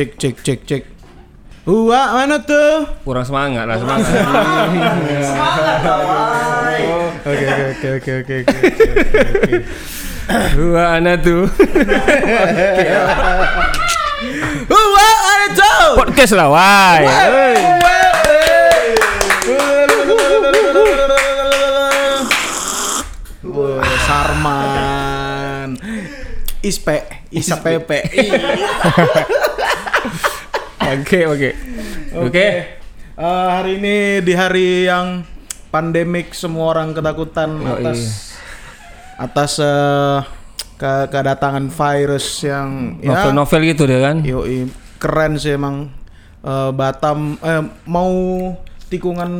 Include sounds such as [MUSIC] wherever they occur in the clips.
Cek cek cek cek. Wah, mana tuh? Kurang semangat lah semangat. [LAUGHS] Oke oke oke oke oke oke. oke. Wah, ana tuh. Wah, ada tuh. Podcast lah, wai. Wah, Sarman. Ispe, Isa Pepe. [LAUGHS] Oke, oke. Oke. Eh, hari ini di hari yang pandemik semua orang ketakutan Oh, atas iya. atas eh, ke- kedatangan virus yang ya Novel-novel gitu deh kan. yoi, keren sih emang Eh, Batam eh, mau tikungan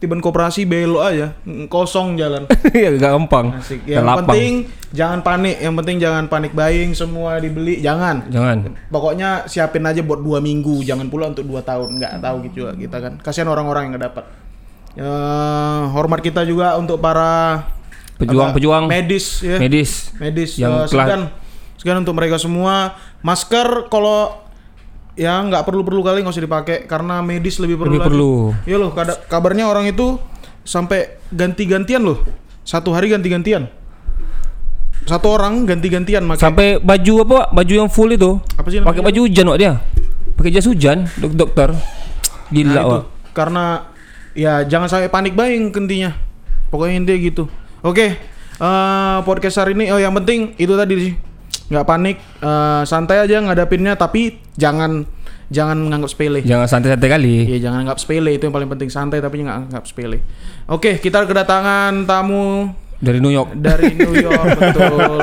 tiban koperasi belok aja kosong jalan [LAUGHS] Iya, gampang. Asik. Yang lapang. penting jangan panik, yang penting jangan panik buying semua dibeli, jangan. Jangan. Pokoknya siapin aja buat dua minggu, jangan pula untuk dua tahun, nggak tahu gitu juga kita kan. Kasihan orang-orang yang nggak dapat. Ya, hormat kita juga untuk para Pejuang-pejuang medis ya. medis. medis yang eh, telah- segan segan untuk mereka semua. Masker kalau ya nggak perlu-perlu kali nggak usah dipakai karena medis lebih perlu Lebih lagi. perlu. Iya loh, kada- kabarnya orang itu sampai ganti-gantian loh. Satu hari ganti-gantian. Satu orang ganti-gantian pakai Sampai baju apa? Baju yang full itu. apa sih Pakai baju hujan Wak dia. Pakai jas hujan, dok dokter. Gila, Nah, itu. Wak. Karena ya jangan sampai panik buying kentinya. Pokoknya intinya gitu. Oke, eh, podcast hari ini oh yang penting itu tadi sih. Nggak panik, eh, santai aja ngadapinnya tapi jangan jangan menganggap sepele. Jangan santai-santai kali. Iya jangan anggap sepele itu yang paling penting santai tapi nggak anggap sepele. Oke kita kedatangan tamu Dari New York. dari New [LAUGHS] York betul.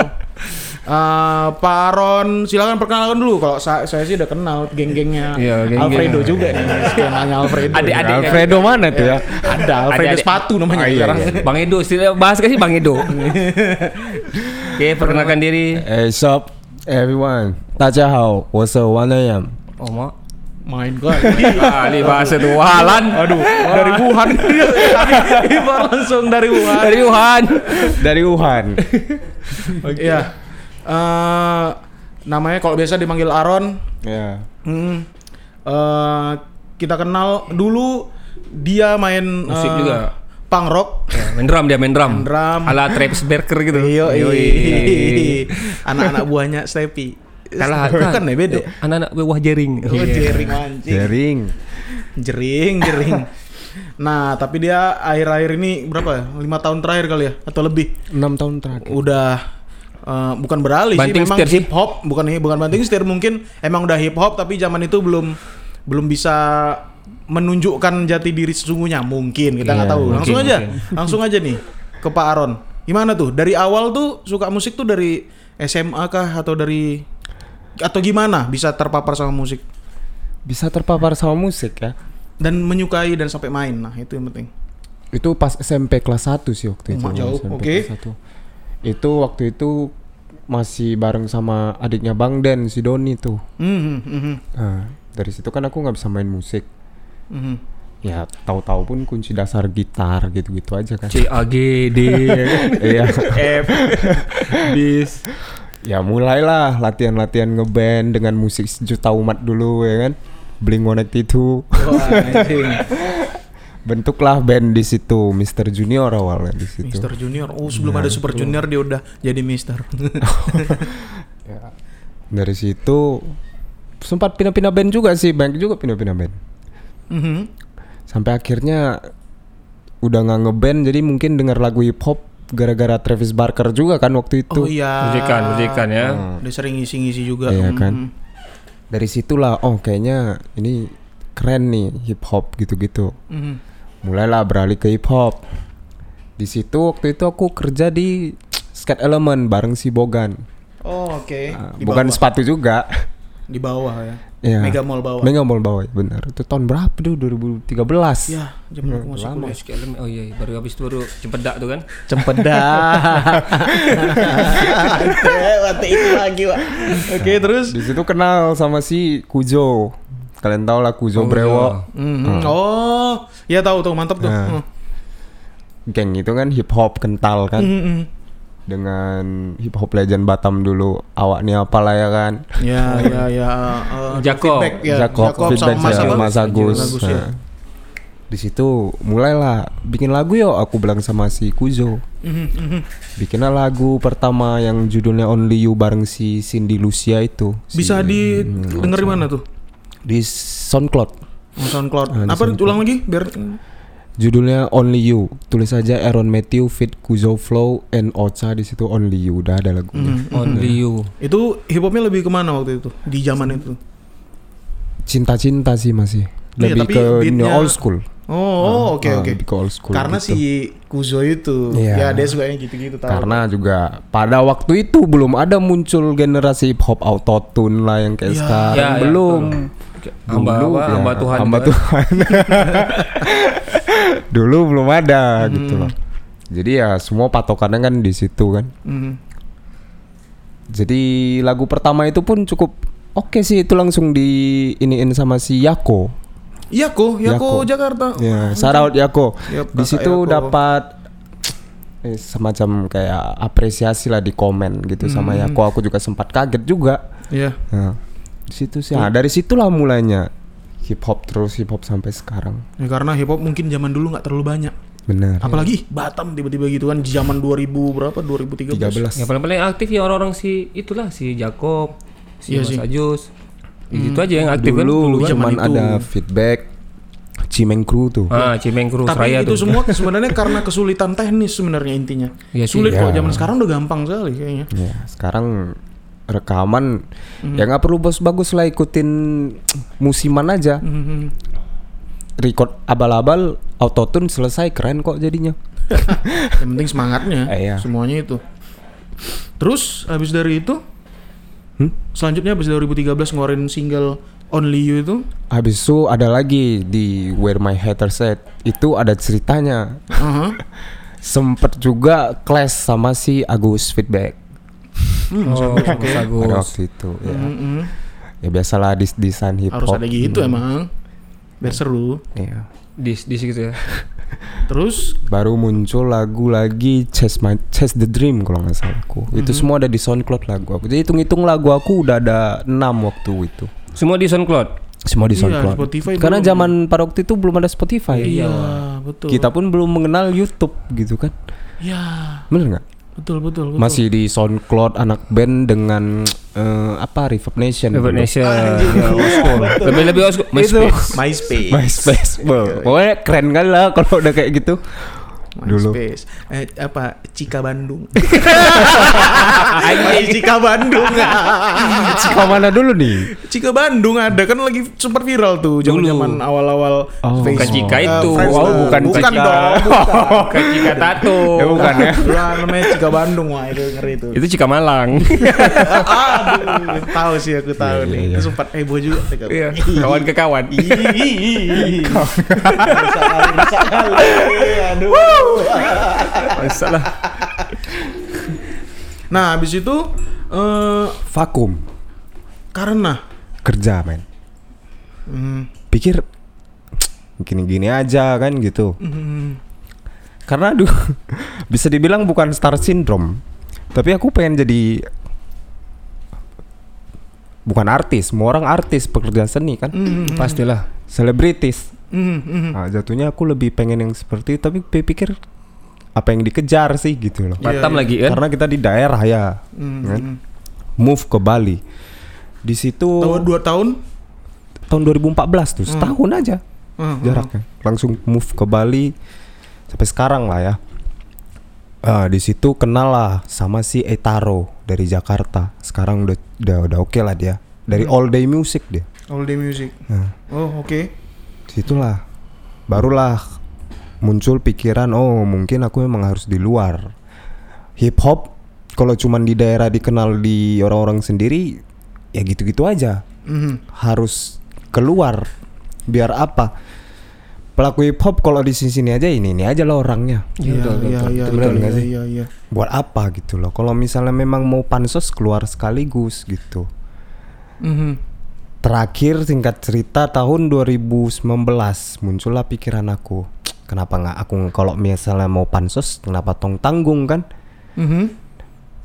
Eh, Pak Aron silakan perkenalkan dulu kalau sa- saya sih udah kenal geng-gengnya Iya, geng-geng. Alfredo juga nih Alfredo. Adik-adik. Alfredo mana tuh ya? Ada Alfredo Adik-adik. sepatu namanya Oh, iya, sekarang. iya. Bang Edo, bahas kasih Bang Edo. [LAUGHS] Oke, perkenalkan diri. Hey, sup everyone？大家好，我是王南阳。 Oh, mak. Main kali. [LAUGHS] Kali bahasa tuh wahalan. Aduh, dari Wuhan. [LAUGHS] Ibar langsung dari Wuhan. Dari Wuhan. dari Wuhan. [LAUGHS] Iya. Eh, namanya kalau biasa dipanggil Aron. ya. Hmm. Eh, kita kenal dulu dia main Musik eh, juga. Punk rock. Ya, main drum dia main drum. Main drum. Ala Travis Barker gitu. Iya. Anak-anak buahnya Stepi. Kalah Bukan ya beda. Anak-anak bawah jaring. Oh, jering mancing. Jering. Jering, jering. Nah, tapi dia akhir-akhir ini berapa ya? Lima tahun terakhir kali ya? Atau lebih? 6 tahun terakhir. Udah eh, bukan beralih Banting sih, memang hip hop, bukan bukan banting setir mungkin emang udah hip hop tapi zaman itu belum belum bisa menunjukkan jati diri sesungguhnya mungkin kita nggak Iya, tahu. Langsung mungkin, aja, mungkin. [LAUGHS] langsung aja nih ke Pak Aron. Gimana tuh? Dari awal tuh suka musik tuh dari SMA kah atau dari atau gimana bisa terpapar sama musik Bisa terpapar sama musik ya. dan menyukai dan sampai main. Nah, itu yang penting. Itu pas SMP kelas 1 sih waktu itu. Oh, jauh, oke. 1. Itu waktu itu masih bareng sama adiknya Bang Den si Doni tuh. Hmm, hmm, Nah, dari situ kan aku nggak bisa main musik. Hmm. Ya tahu-tahu pun kunci dasar gitar gitu-gitu aja kan. C A G D. [LAUGHS] Iya. F [LAUGHS] bis ya mulailah latihan-latihan ngeband dengan musik sejuta umat dulu ya kan. 182. Wah, anjing. [LAUGHS] Bentuklah band di situ, Mr. Junior awalnya di situ. Mister Junior. Oh, sebelum ada Super Junior dia udah jadi Mister. Ya. Dari situ sempat pindah-pindah band juga sih, banyak juga pindah-pindah band. Mhm. Sampai akhirnya udah nggak ngeband jadi mungkin dengar lagu hip hop gara-gara Travis Barker juga kan waktu itu. Oh iya. Mujikan, mujikan ya. Dia sering ngisi-ngisi juga. Iya Mhm. kan. Dari situlah oh kayaknya ini keren nih hip hop gitu-gitu. Mhm. Mulailah beralih ke hip hop. Di situ waktu itu aku kerja di Skate Element bareng si Bogan. Oh, oke. Ah, Di bukan sepatu juga. Di bawah ya. Iya. Mega Mall bawah. Mega Mall bawah, benar. Itu tahun berapa tuh? 2013. Ya, jam aku masih lama. kuliah. Oh iya, baru habis itu baru cempedak tuh kan. [LAUGHS] Cempedak. [LAUGHS] Waktu itu lagi, Pak. Oke, terus Di situ kenal sama si Kujo. Kalian tau lah Kujo Oh, Brewo. Mhm. Oh, ya tahu tuh, mantap tuh. Nah. Hmm. Geng itu kan hip hop kental kan. Mhm. Dengan hip hop legend Batam dulu awaknya apalah ya kan Ya, [LAUGHS] ya, ya. eh, Jakob. feedback, ya. Jakob, feedback sama Mas ya? Mas Agus. Agus, ya. Nah, di situ mulailah bikin lagu yuk aku bilang sama si Kuzo bikinlah lagu pertama yang judulnya Only You bareng si Cindy Lucia itu Si- Bisa di denger di mana tuh? di SoundCloud Oh, SoundCloud. Ah, di Apa SoundCloud. ulang lagi biar judulnya Only You tulis aja Aaron Matthew fit Kuzo Flow and Ocha di situ Only You udah ada lagunya Mhm. Only you. itu hip hopnya lebih ke mana waktu itu di zaman itu? cinta-cinta sih masih Iya, lebih tapi ke new beatnya- old school Oh, oh, oke Ah, oke. school Karena gitu. si Kuzo itu, Iya. ya dia sukanya gitu-gitu tahu. Karena juga pada waktu itu belum ada muncul generasi hip hop autotune lah yang kayak Ya. sekarang Ya, ya, belum. Hamba Dulu, apa? ya, Hamba Tuhan Hamba kan. [LAUGHS] Tuhan. [LAUGHS] Dulu belum ada Hmm. gitu loh. Jadi ya semua patokannya kan di situ kan. Mhm. Jadi lagu pertama itu pun cukup oke sih itu langsung di iniin sama si Yako. Yako, Yako, Yako. Jakarta. Ya, shout out Yako. Yap, di situ Yako. dapat eh, semacam kayak apresiasi lah di komen gitu sama Hmm. Yako. Aku juga sempat kaget juga. Iya. Nah, di situ sih. Nah, dari situlah mulainya hip hop terus hip hop sampai sekarang. Ya, karena hip hop mungkin zaman dulu nggak terlalu banyak. Benar. Apalagi Batam tiba-tiba gitu kan zaman 2000 berapa? 2013. 13. Ya paling paling aktif ya orang-orang si itulah si Jakob, si Iya Mas sih. Ajus. Itu aja yang aktif kan Dulu, dulu kan. zaman cuman itu. ada feedback Cimeng Crew tuh. Ah, Cimeng Crew Tapi Seraya itu tuh. semua [LAUGHS] sebenarnya karena kesulitan teknis sebenarnya intinya. Iya sih. Sulit kok Ya. zaman sekarang udah gampang sekali kayaknya. Ya, sekarang rekaman Hmm. ya nggak perlu bos-bagus lah ikutin musiman aja. Mhm. Record abal-abal autotune selesai keren kok jadinya. [LAUGHS] Yang penting semangatnya. Eh, iya. Semuanya itu. Terus habis dari itu Hmm? selanjutnya habis 2013 ngeluarin single Only You itu. Habis itu ada lagi di Where My Hater Said itu ada ceritanya. Aha. [LAUGHS] Sempet juga clash sama si Agus Feedback Oh, pada waktu itu. Ya, Mhm. ya biasalah dis desain hip Harus hop. ada gitu emang. Biar seru. Iya. Di di situ ya. [LAUGHS] Terus Baru muncul lagu lagi Chase My Chase the Dream kalau nggak salah aku. Itu semua ada di SoundCloud lagu aku. Jadi hitung-hitung lagu aku udah ada 6 waktu itu. Semua di SoundCloud. Semua di Iya, SoundCloud. Spotify Karena belum. zaman pada waktu itu belum ada Spotify. iya, betul. Kita pun belum mengenal YouTube gitu kan. Ya, Bener nggak? Betul betul betul. Masih di SoundCloud anak band dengan eh, apa Reverb Nation. Reverb. Nation. School. Lebih lebih old school. [LAUGHS] MySpace. MySpace. MySpace. Wow. Pokoknya keren kali lah kalau udah kayak gitu. Dulu. MySpace. Eh, apa? Cika Bandung. [LAUGHS] Masih Cika Bandung. [LAUGHS] Cika mana dulu nih? Cika Bandung ada kan lagi sempat viral tuh zaman-zaman awal-awal Oh. Facebook. Bukan Cika Eh, itu. Friendster. Oh, bukan bukan Cika. dong. [LAUGHS] Bukan. Bukan Cika Tato. Ya bukan ya. Lah namanya Cika Bandung wah itu ngeri itu. Itu Cika Malang. Aduh, tahu sih aku tahu Iya, nih. iya, Itu sempat heboh juga. Iya, kawan ke kawan. Kali, kali. Aduh. Masalah. Nah, habis itu eh Vakum. karena Kerja men. hmm, Pikir gini-gini aja kan gitu. hmm, Karena aduh bisa dibilang bukan star syndrome. Tapi aku pengen jadi bukan artis, semua orang artis pekerja seni kan, hmm, Pastilah. selebritis. Hmm, hmm. Nah, jatuhnya aku lebih pengen yang seperti tapi pi- pikir apa yang dikejar sih gitu loh. Batam iya. lagi kan. Karena kita di daerah ya, Hmm, kan? hmm. move ke Bali. Di situ Tahun dua tahun tahun 2014 tuh, setahun aja Hmm, hmm. jaraknya. Langsung move ke Bali sampai sekarang lah ya. Ah, di situ kenal lah sama si Etaro dari Jakarta. Sekarang udah udah, udah oke lah dia. Dari Hmm. All Day Music dia. All Day Music. Nah, Oh, oke. Di situlah barulah muncul pikiran oh mungkin aku memang harus di luar hip hop kalau cuman di daerah dikenal di orang-orang sendiri ya gitu-gitu aja Mhm. harus keluar biar apa pelaku hip hop kalau di sini aja ini ini aja lah orangnya Iya, betul, iya, betul. iya, benar iya, nggak sih? Iya, iya. buat apa gitu loh kalau misalnya memang mau pansos keluar sekaligus gitu Mhm. Terakhir singkat cerita tahun 2019 muncullah pikiran aku. Kenapa nggak aku kalau misalnya mau pansos kenapa tong tanggung kan? Mhm.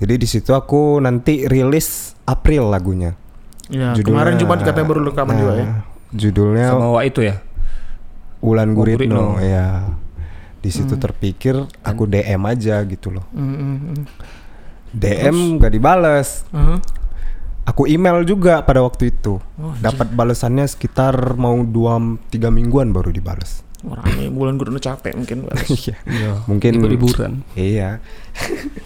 Jadi di situ aku nanti rilis April lagunya. Ya, kemarin Jumat katanya baru rekaman juga ya. Nah, Judulnya Sama itu ya. Ulan Guritno. Guritno, ya. Di situ terpikir aku DM aja gitu loh. Hmm, hmm, hmm. DM gak dibales. Aha. Aku email juga pada waktu itu. Oh, Dapat balasannya sekitar mau 2 3 mingguan baru dibales. Orang ini bulan gue udah capek mungkin. [LAUGHS] Iya. Iya. Mungkin liburan. Iya. [LAUGHS]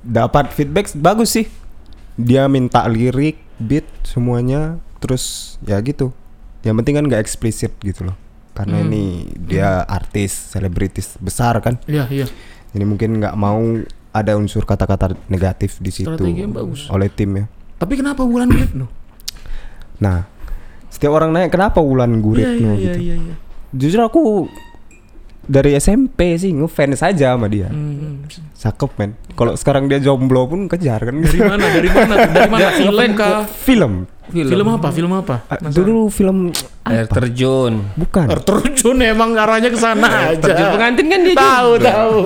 Dapat feedback bagus sih. Dia minta lirik, beat semuanya, terus ya gitu. Yang penting kan nggak eksplisit gitu loh. Karena Hmm. ini dia artis, selebritis besar kan. Iya, iya. Jadi mungkin nggak mau ada unsur kata-kata negatif di situ Strategi yang bagus. oleh tim ya. Tapi kenapa bulan Guritno? Nah, setiap orang nanya kenapa Wulan Guritno iya, gitu. iya, iya. Jujur aku dari SMP sih ngefans aja sama dia. Hmm. Cakep men. Kalau sekarang dia jomblo pun kejar kan. Dari mana? Dari mana? Dari [LAUGHS] mana? Film kah? Film. Film apa? Film apa? Ah, dulu film Air terjun. bukan. Air terjun emang arahnya ke sana aja. Terjun pengantin kan dia. Tahu, juga. tahu.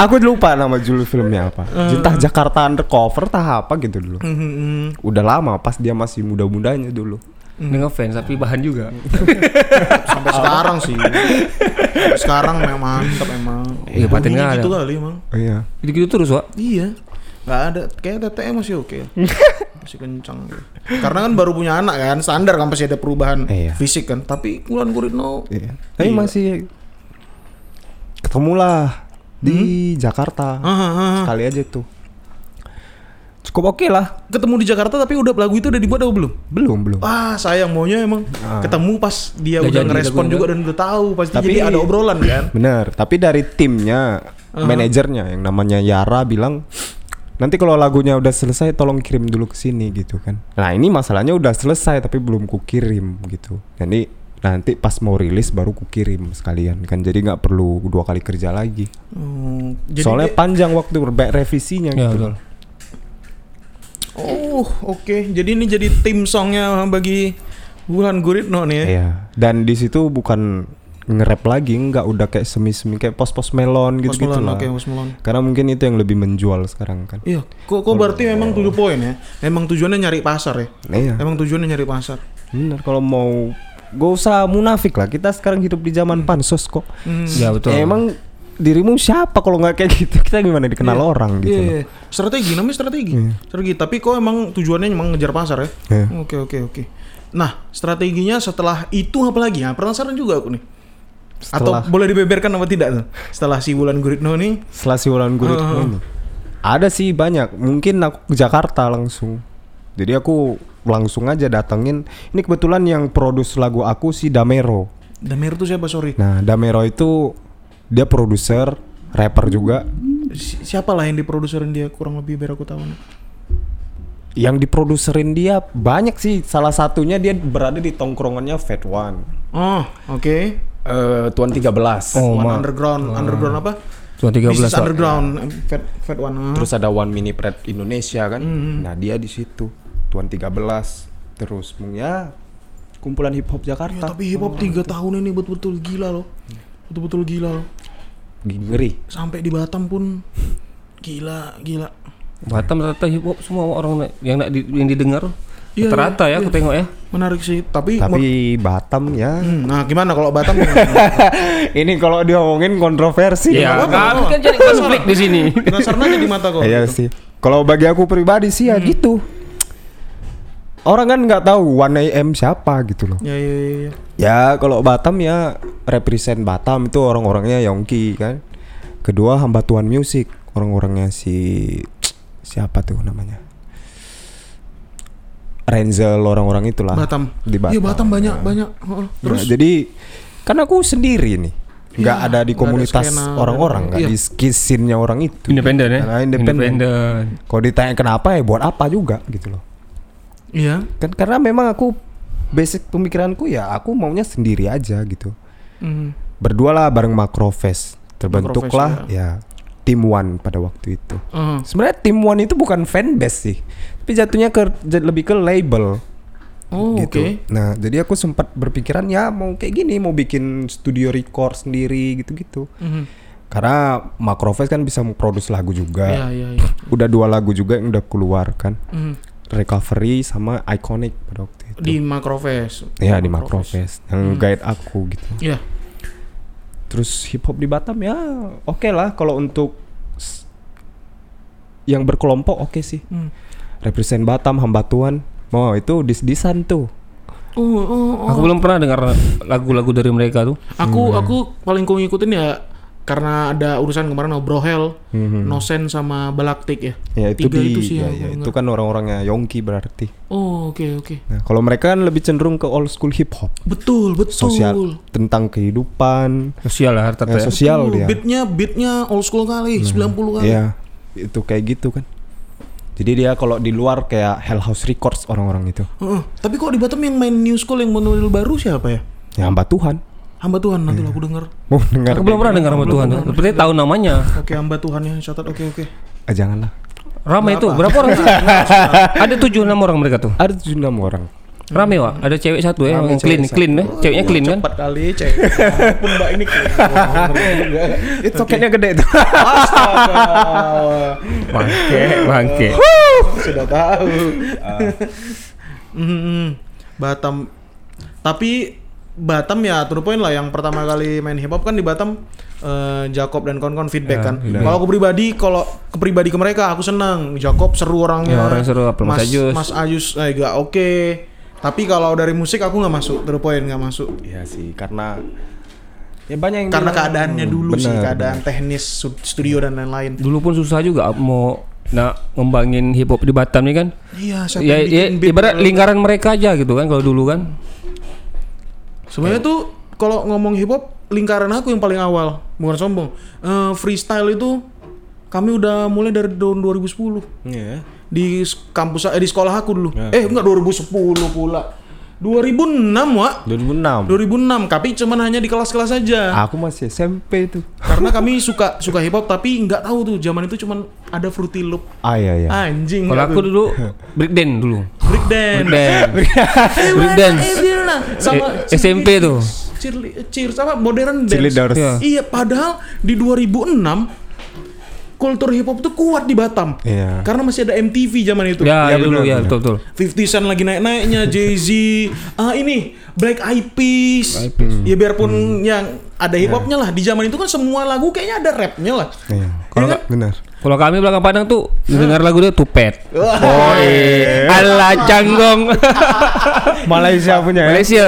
Aku lupa nama judul filmnya apa. Eh. Entah Jakarta Undercover tah apa gitu dulu. Hmm, hmm, hmm. Udah lama pas dia masih muda-mudanya dulu. Dia ngefans tapi bahan juga. Sampai sekarang sih. Sampai sekarang memang mantap emang. Iya, paten nggak ada. gitu kali emang. Oh, iya. Gitu-gitu terus, Wak. Iya. Nggak ada. Kayak TTM masih oke. masih kencang. Karena kan baru punya anak kan, standar kan pasti ada perubahan Iya. fisik kan. Tapi Wulan Guritno Iya. Tapi Iya. masih ketemulah di Jakarta. ah, ah, ah. Sekali aja tuh. Cukup oke lah. ketemu di Jakarta tapi udah lagu itu udah dibuat atau belum? Belum, belum. Wah sayang maunya emang Ah. ketemu pas dia Udah udah ngerespon juga dan udah tahu pasti Tapi- jadi ada obrolan kan. Bener, tapi dari timnya, manajernya yang namanya Yara bilang nanti kalau lagunya udah selesai tolong kirim dulu ke sini gitu kan. Nah ini masalahnya udah selesai tapi belum kukirim gitu. Jadi nanti pas mau rilis baru kukirim sekalian kan. Jadi nggak perlu dua kali kerja lagi. Hmm, jadi Soalnya dia- panjang waktu berbaik revisinya Ya, gitu. betul. Oh oke jadi ini jadi tim songnya bagi Wulan Guritno nih. ya. Iya. Dan di situ bukan nge-rap lagi, nggak udah kayak semi-semi kayak pos-pos melon gitu-gitu Malone, lah. Post Malone. Karena mungkin itu yang lebih menjual sekarang kan. Iya, kok kok berarti memang tujuh poin ya? Emang tujuannya nyari pasar ya? Iya. Emang tujuannya nyari pasar. Bener kalau mau gak usah munafik lah kita sekarang hidup di zaman pansos kok. Hmm. Ya, betul. Ya, emang dirimu siapa kalau nggak kayak gitu kita gimana dikenal Iya. orang gitu loh. iya. strategi namanya strategi. Iya. Strategi. Tapi kok emang tujuannya emang ngejar pasar ya? Iya. Oke oke oke. Nah strateginya setelah itu apa lagi? Nah, penasaran juga aku nih. Setelah- Atau boleh dibeberkan apa tidak tuh? Setelah si Wulan Guritno nih. Setelah si Wulan Guritno ini. Ada sih banyak. Mungkin aku ke Jakarta langsung. Jadi aku langsung aja datengin. Ini kebetulan yang produs lagu aku si Damero. Damir tuh siapa sorry? Nah Damero itu dia produser, rapper juga. Si- siapa lah yang diproduserin dia kurang lebih biar aku tahu nih. Yang diproduserin dia banyak sih. Salah satunya dia berada di tongkrongannya Fat One. Oh oke. Eh Tuan 13. Oh, One ma- underground underground apa? Cuma 13 Bisnis Wak. underground fat fat one. ah. Terus ada One Mini Pred Indonesia kan. Hmm. Nah, dia di situ. Tuan 13. Terus ya kumpulan hip hop Ya, Jakarta. tapi hip hop tiga tahun ini betul-betul gila loh. Betul-betul gila loh. Ngeri. Sampai di Batam pun gila gila. Batam rata hip hop semua orang yang nak di, yang didengar Iya, rata iya, ya aku iya. tengok ya. Menarik sih. Tapi, Tapi Batam ya. Hmm, nah gimana kalau Batam? [LAUGHS] Ini kalau diomongin kontroversi. Ya, apa-apa. kan jadi konflik di sini. Penasaran aja di mata kok. Iya gitu. sih. Kalau bagi aku pribadi sih ya gitu. Orang kan nggak tahu 1AM siapa gitu loh. Ya ya ya. ya. Ya kalau Batam ya represent Batam itu orang-orangnya Yongki kan. Kedua hamba Tuhan Music orang-orangnya si siapa tuh namanya? Renzel orang-orang itulah. Batam. Di Batam. Iya Batam banyak Nah. banyak. Terus jadi kan aku sendiri nih. nggak Iya, ada di komunitas orang-orang, nggak nggak ada- di skisinnya orang itu. Independen ya. Nah, independen. Independen. Kalau ditanya kenapa ya buat apa juga gitu loh. Iya. Kan karena memang aku basic pemikiranku ya aku maunya sendiri aja gitu. Hmm. Berdua lah bareng Makrofest. Terbentuklah Makrofest, ya Team One pada waktu itu. Ah. Sebenarnya Team One itu bukan fanbase sih. Tapi jatuhnya ke lebih ke label Oh gitu. oke. Nah, jadi aku sempat berpikiran ya mau kayak gini, mau bikin studio record sendiri gitu-gitu. Mhm. Karena Macroface kan bisa memproduksi lagu juga. Iya, iya, iya. Udah dua lagu juga yang udah keluar kan. Mhm. Recovery sama Iconic pada waktu itu. Di Macroface. Iya di Macroface yang guide aku gitu. Iya. Terus hip hop di Batam ya oke lah kalau untuk yang berkelompok oke sih. Hmm. Represent Batam, Hamba Tuhan. Oh itu dis-disan tuh. Oh, oh, oh. Aku belum pernah dengar lagu-lagu dari mereka tuh. Aku Hmm. aku paling ku ngikutin ya karena ada urusan kemarin sama Brohel, Nosen sama Balaktik ya. Hmm. Ya itu Tiga di itu sih ya, ya, itu kan orang-orangnya Yongki berarti. Oh, oke oke. Nah, kalau mereka kan lebih cenderung ke old school hip hop, Betul, betul. sosial tentang kehidupan, Sosial lah harta ya. sosial Betul, dia. Beatnya beatnya old school kali, 90 kali. Iya, itu kayak gitu kan. Jadi dia kalau di luar kayak Hell House Records orang-orang itu. Heeh. Tapi kok di Batam yang main new school yang model baru siapa ya? Ya hamba Tuhan. Hamba Tuhan nanti Iya. aku denger. Oh, dengar. Aku belum pernah dengar sama Tuhan tuh. Seperti tahu namanya. Oke, hamba Tuhan ya, catat. Oke, oke. Ah, janganlah. Ramai itu. Berapa orang sih? [LAUGHS] Ada tujuh enam orang mereka tuh. Ada tujuh enam orang. Rame wak. Ada cewek satu ya Rame yang cewek clean, clean ya. Ceweknya clean kan? Cepat kali, cek. Ampun, Mbak ini clean. [LAUGHS] Itu soketnya gede tuh. Astaga. Bangke, bangke. Sudah tahu. Mhm. Batam. Tapi Batam ya to the point lah yang pertama kali main hip hop kan di Batam eh, Jacob dan kawan-kawan feedback Ya, kan. benar. Kalau aku pribadi kalau ke pribadi ke mereka aku senang. Jacob seru orangnya. Ya, orangnya seru, apalagi Mas Ajus. Mas Ajus eh, gak oke. Tapi kalau dari musik aku nggak masuk, to the point nggak masuk. Iya sih, karena ya banyak yang Karena bilang- keadaannya Hmm, dulu sih, benar, keadaan teknis stud- studio dan lain-lain. Dulu pun susah juga mau nak ngembangin hip hop di Batam nih kan. Iya, siapa Ya, yang ya ibarat lingkaran mereka aja gitu kan kalau dulu kan. Sebenarnya tuh kalau ngomong hip hop lingkaran aku yang paling awal, bukan sombong. Eh, freestyle itu kami udah mulai dari tahun 2010 Iya. di s- kampus eh, di sekolah aku dulu. Ya. Eh enggak 2010 pula. 2006 Wak. 2006. 2006, tapi cuman hanya di kelas-kelas saja. Aku masih SMP tuh. Karena kami [LAUGHS] suka suka hip hop tapi nggak tahu tuh zaman itu cuman ada Fruity Loop. Ah iya iya. Anjing. Kalau aku dulu [LAUGHS] breakdance dulu. Break dance. Breakdance. breakdance. sama Eh, SMP tuh. Cheers apa modern dance. Cheerleaders. Iya. Iya, padahal di 2006 kultur hip hop tuh kuat di Batam. Iya. Karena masih ada MTV zaman itu. Ya, Ya, ya dulu ya betul betul. 50 Cent lagi naik-naiknya, Jay-Z, ah ini Black Eyed Peas. Ya biarpun yang ada hip hopnya lah di zaman itu kan semua lagu kayaknya ada rapnya lah. Iya. Kalau Kalau benar. Kalau kami belakang Padang tuh dengar lagu dia Tupet. Oh, eh. Ala canggong. [LAUGHS] Malaysia punya ya. Malaysia.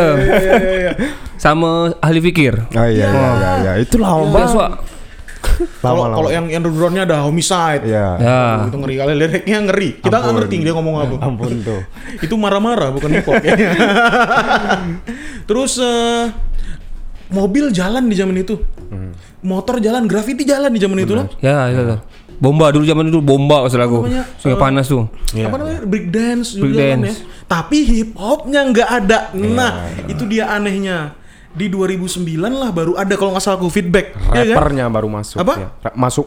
Sama ahli fikir. Oh iya iya iya, iya. Itu lama banget. Kalau kalau yang undergroundnya ada homicide. Iya. Ya. Itu ngeri kali liriknya ngeri. Kita nggak ngerti dia ngomong apa. Ampun tuh. [LAUGHS] itu marah-marah bukan hip hop ya. [LAUGHS] Terus eh, mobil jalan di zaman itu. Hmm. Motor jalan, graffiti jalan di zaman itu loh. Ya, itu tuh. Bomba dulu zaman dulu bomba maksud aku. Sungai Eh, panas tuh. Iya, apa namanya? Break dance juga kan ya. Tapi hip hopnya nggak ada. Iya. Nah, itu dia anehnya. Di 2009 lah baru ada kalau nggak salah aku feedback. Iya kan? Rappernya baru masuk. Apa? ya. Ra- Masuk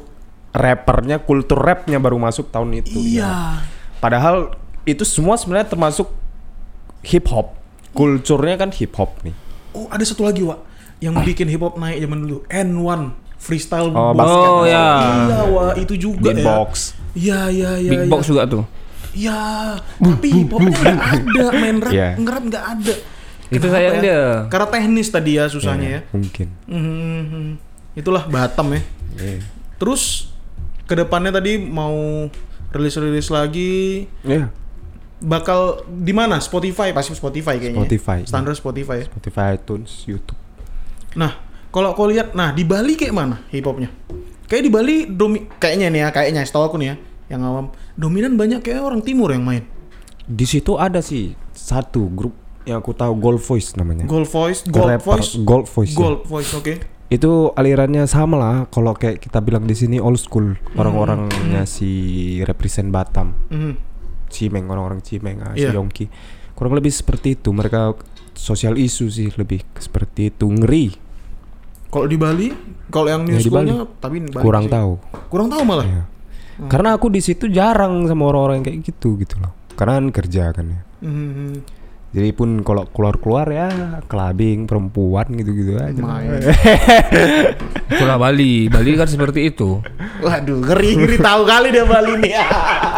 rappernya, kultur rapnya baru masuk tahun itu. Iya. ya. Padahal itu semua sebenarnya termasuk hip hop. Kulturnya kan hip hop nih. Oh, ada satu lagi, Wak. Yang bikin hip hop naik zaman dulu. N1 freestyle Oh, box. basket. Oh ya. Iya, Wak, itu juga ya. Beatbox. Iya, iya, iya. Big iya. box juga tuh. Iya, tapi hip hopnya nggak [LAUGHS] ada, main rap, Iya. ngerap nggak ada. Itu Kenapa sayang ya? dia. Karena teknis tadi ya susahnya ya. Mungkin. Mhm. Itulah Batam ya. Iya. Terus ke depannya tadi mau rilis-rilis lagi, Iya. bakal di mana? Spotify pasti Spotify kayaknya. ya. Spotify. Standar Spotify. ya. Spotify, iTunes, YouTube. Nah, kalau kau lihat, nah di Bali kayak mana hip hopnya? Kayak di Bali domi, kayaknya nih ya, kayaknya setahu aku nih ya, yang awam dominan banyak kayak orang timur yang main. Di situ ada sih satu grup yang aku tahu Gold Voice namanya. Gold Voice, Gold Rapper, Voice, Gold Voice. ya. Gold Voice, oke. Itu alirannya sama lah kalau kayak kita bilang di sini old school Hmm. orang-orangnya si represent Batam. Mhm. Cimeng orang-orang Cimeng ah, Iya. si Yongki. Kurang lebih seperti itu. Mereka sosial isu sih lebih seperti itu. Ngeri. Kalau di Bali, kalau yang new Ya, di schoolnya, tapi Bali Kurang sih. tahu. Kurang tahu malah. Ya. Karena aku di situ jarang sama orang-orang kayak gitu gitu loh. Karena kan kerja kan ya. Mhm. Jadi pun kalau keluar-keluar ya clubbing perempuan gitu-gitu aja. Main. [LAUGHS] Itulah Bali. Bali kan seperti itu. Waduh, ngeri ngeri tahu kali dia Bali nih.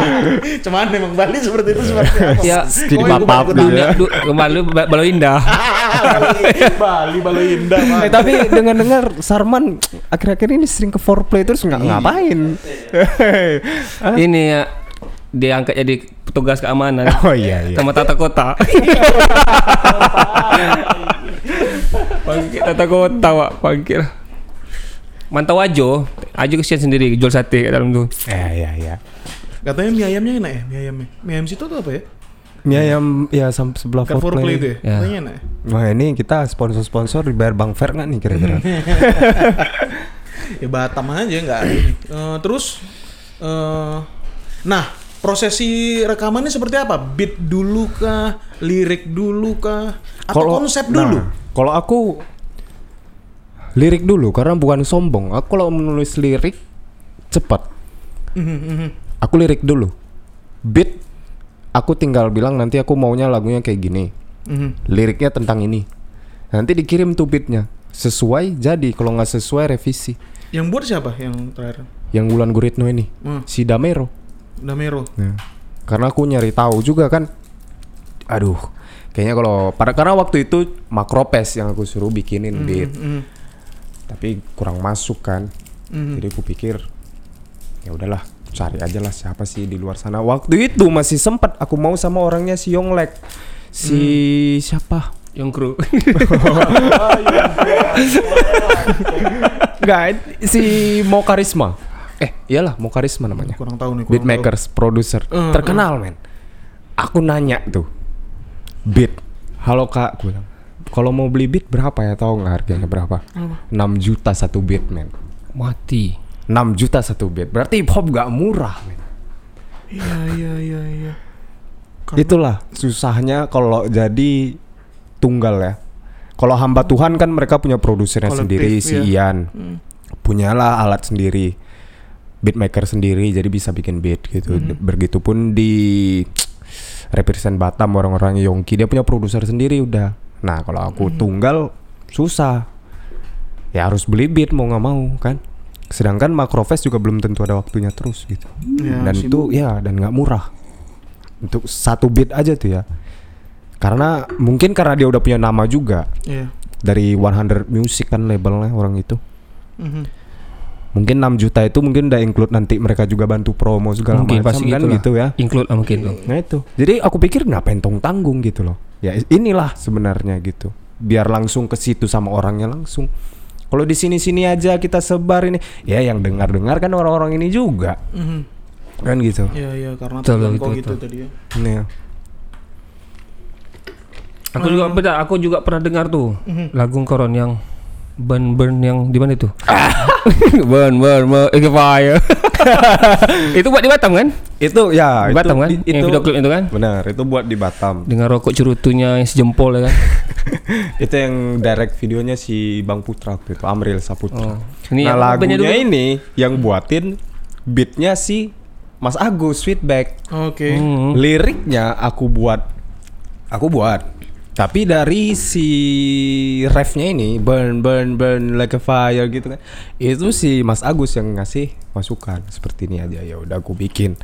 [LAUGHS] Cuman memang Bali seperti itu seperti apa? Ya, Jadi Oh, mapap ikut gitu Dunia ya. Bali [LAUGHS] Bali indah. Bali, Bali indah. Eh, tapi dengar-dengar Sarman akhir-akhir ini sering ke foreplay terus nggak ngapain? Ini ya diangkat jadi petugas keamanan. [LAUGHS] oh iya iya. sama tata kota. [LAUGHS] Pangkit tata kota, Pak. Pangkit. Mantau ajo, ajo kesian sendiri jual sate kat dalam tu. Ya ya ya. Katanya mie ayamnya enak ya, mie ayamnya. Mie ayam situ tuh apa ya? Mie ayam ya sebelah Kan foreplay foreplay. itu ya? Ya. Katanya enak ya? Wah ini kita sponsor-sponsor dibayar Bang Fer nggak nih kira-kira? [LAUGHS] Ya Batam aja nggak. Eh, terus, eh nah prosesi rekamannya seperti apa? Beat dulu kah? Lirik dulu kah? Atau konsep dulu? Nah, kalau aku lirik dulu karena bukan sombong. Aku kalau menulis lirik cepat. Mhm, mhm. Aku lirik dulu. Beat aku tinggal bilang nanti aku maunya lagunya kayak gini. Mhm. Liriknya tentang ini. Nanti dikirim tuh beatnya. Sesuai jadi kalau nggak sesuai revisi. Yang buat siapa yang terakhir? Yang Wulan Guritno ini Hmm. si Damero. Damero. Ya. Karena aku nyari tahu juga kan. Aduh, kayaknya kalau pada karena waktu itu Makropes yang aku suruh bikinin beat. Mhm. Tapi kurang masuk kan. Mhm. Jadi aku pikir ya udahlah, cari aja lah siapa sih di luar sana. Waktu itu masih sempat aku mau sama orangnya si Yonglek. Si siapa? Yang kru. [LAUGHS] [LAUGHS] Enggak, si Mo Karisma. Eh, iyalah Mo Karisma namanya. Kurang tahu nih. kurang Beatmakers, produser Eh, terkenal men. Aku nanya tuh, beat, halo kak, gue bilang, kalau mau beli beat berapa ya? Tahu nggak harganya berapa? 6 juta satu beat men. Mati. 6 juta satu beat, berarti hip hop gak murah men. tahu. Iya iya iya iya. Itulah susahnya kalau jadi tunggal ya. Kalau hamba Tuhan kan mereka punya produsernya Kolektif, sendiri si iya. Ian. Punyalah alat sendiri. Beatmaker sendiri jadi bisa bikin beat gitu. Begitupun di represent Batam orang-orang Yongki dia punya produser sendiri udah. Nah, kalau aku tunggal susah. Ya harus beli beat mau nggak mau kan. Sedangkan Makrofest juga belum tentu ada waktunya terus gitu. Ya, dan sibuk. itu ya dan nggak murah. Untuk satu beat aja tuh ya. Karena mungkin karena dia udah punya nama juga Iya. dari 100 Music kan labelnya orang itu. Mhm. Mungkin 6 juta itu mungkin udah include nanti mereka juga bantu promo segala Mungkin macam pasti kan gitulah. gitu ya. Include lah mungkin tuh. Nah itu. Jadi aku pikir ngapain tong tanggung gitu loh. Ya inilah sebenarnya gitu. Biar langsung ke situ sama orangnya langsung. Kalau di sini-sini aja kita sebar ini, ya yang dengar-dengar kan orang-orang ini juga. Mhm. Kan gitu. Iya iya karena Betul, betul, gitu betul. tadi ya. Nih. Aku juga pernah aku juga pernah dengar tuh lagu koron yang burn burn yang di mana itu? [LAUGHS] burn burn burn eh, fire. [LAUGHS] itu buat di Batam kan? Itu ya Di Batam kan? di- Yang video klip itu kan? Benar, itu buat di Batam. Dengan rokok cerutunya yang sejempol ya kan? [LAUGHS] itu yang direct videonya si Bang Putra itu, Amril Oh. Saputra. Ini nah lagunya dulu? ini yang buatin beatnya si Mas Agus Sweetback. Oke. Hmm. Liriknya aku buat, aku buat. Tapi dari si refnya ini burn burn burn like a fire gitu kan, itu si Mas Agus yang ngasih masukan seperti ini aja ya udah aku bikin.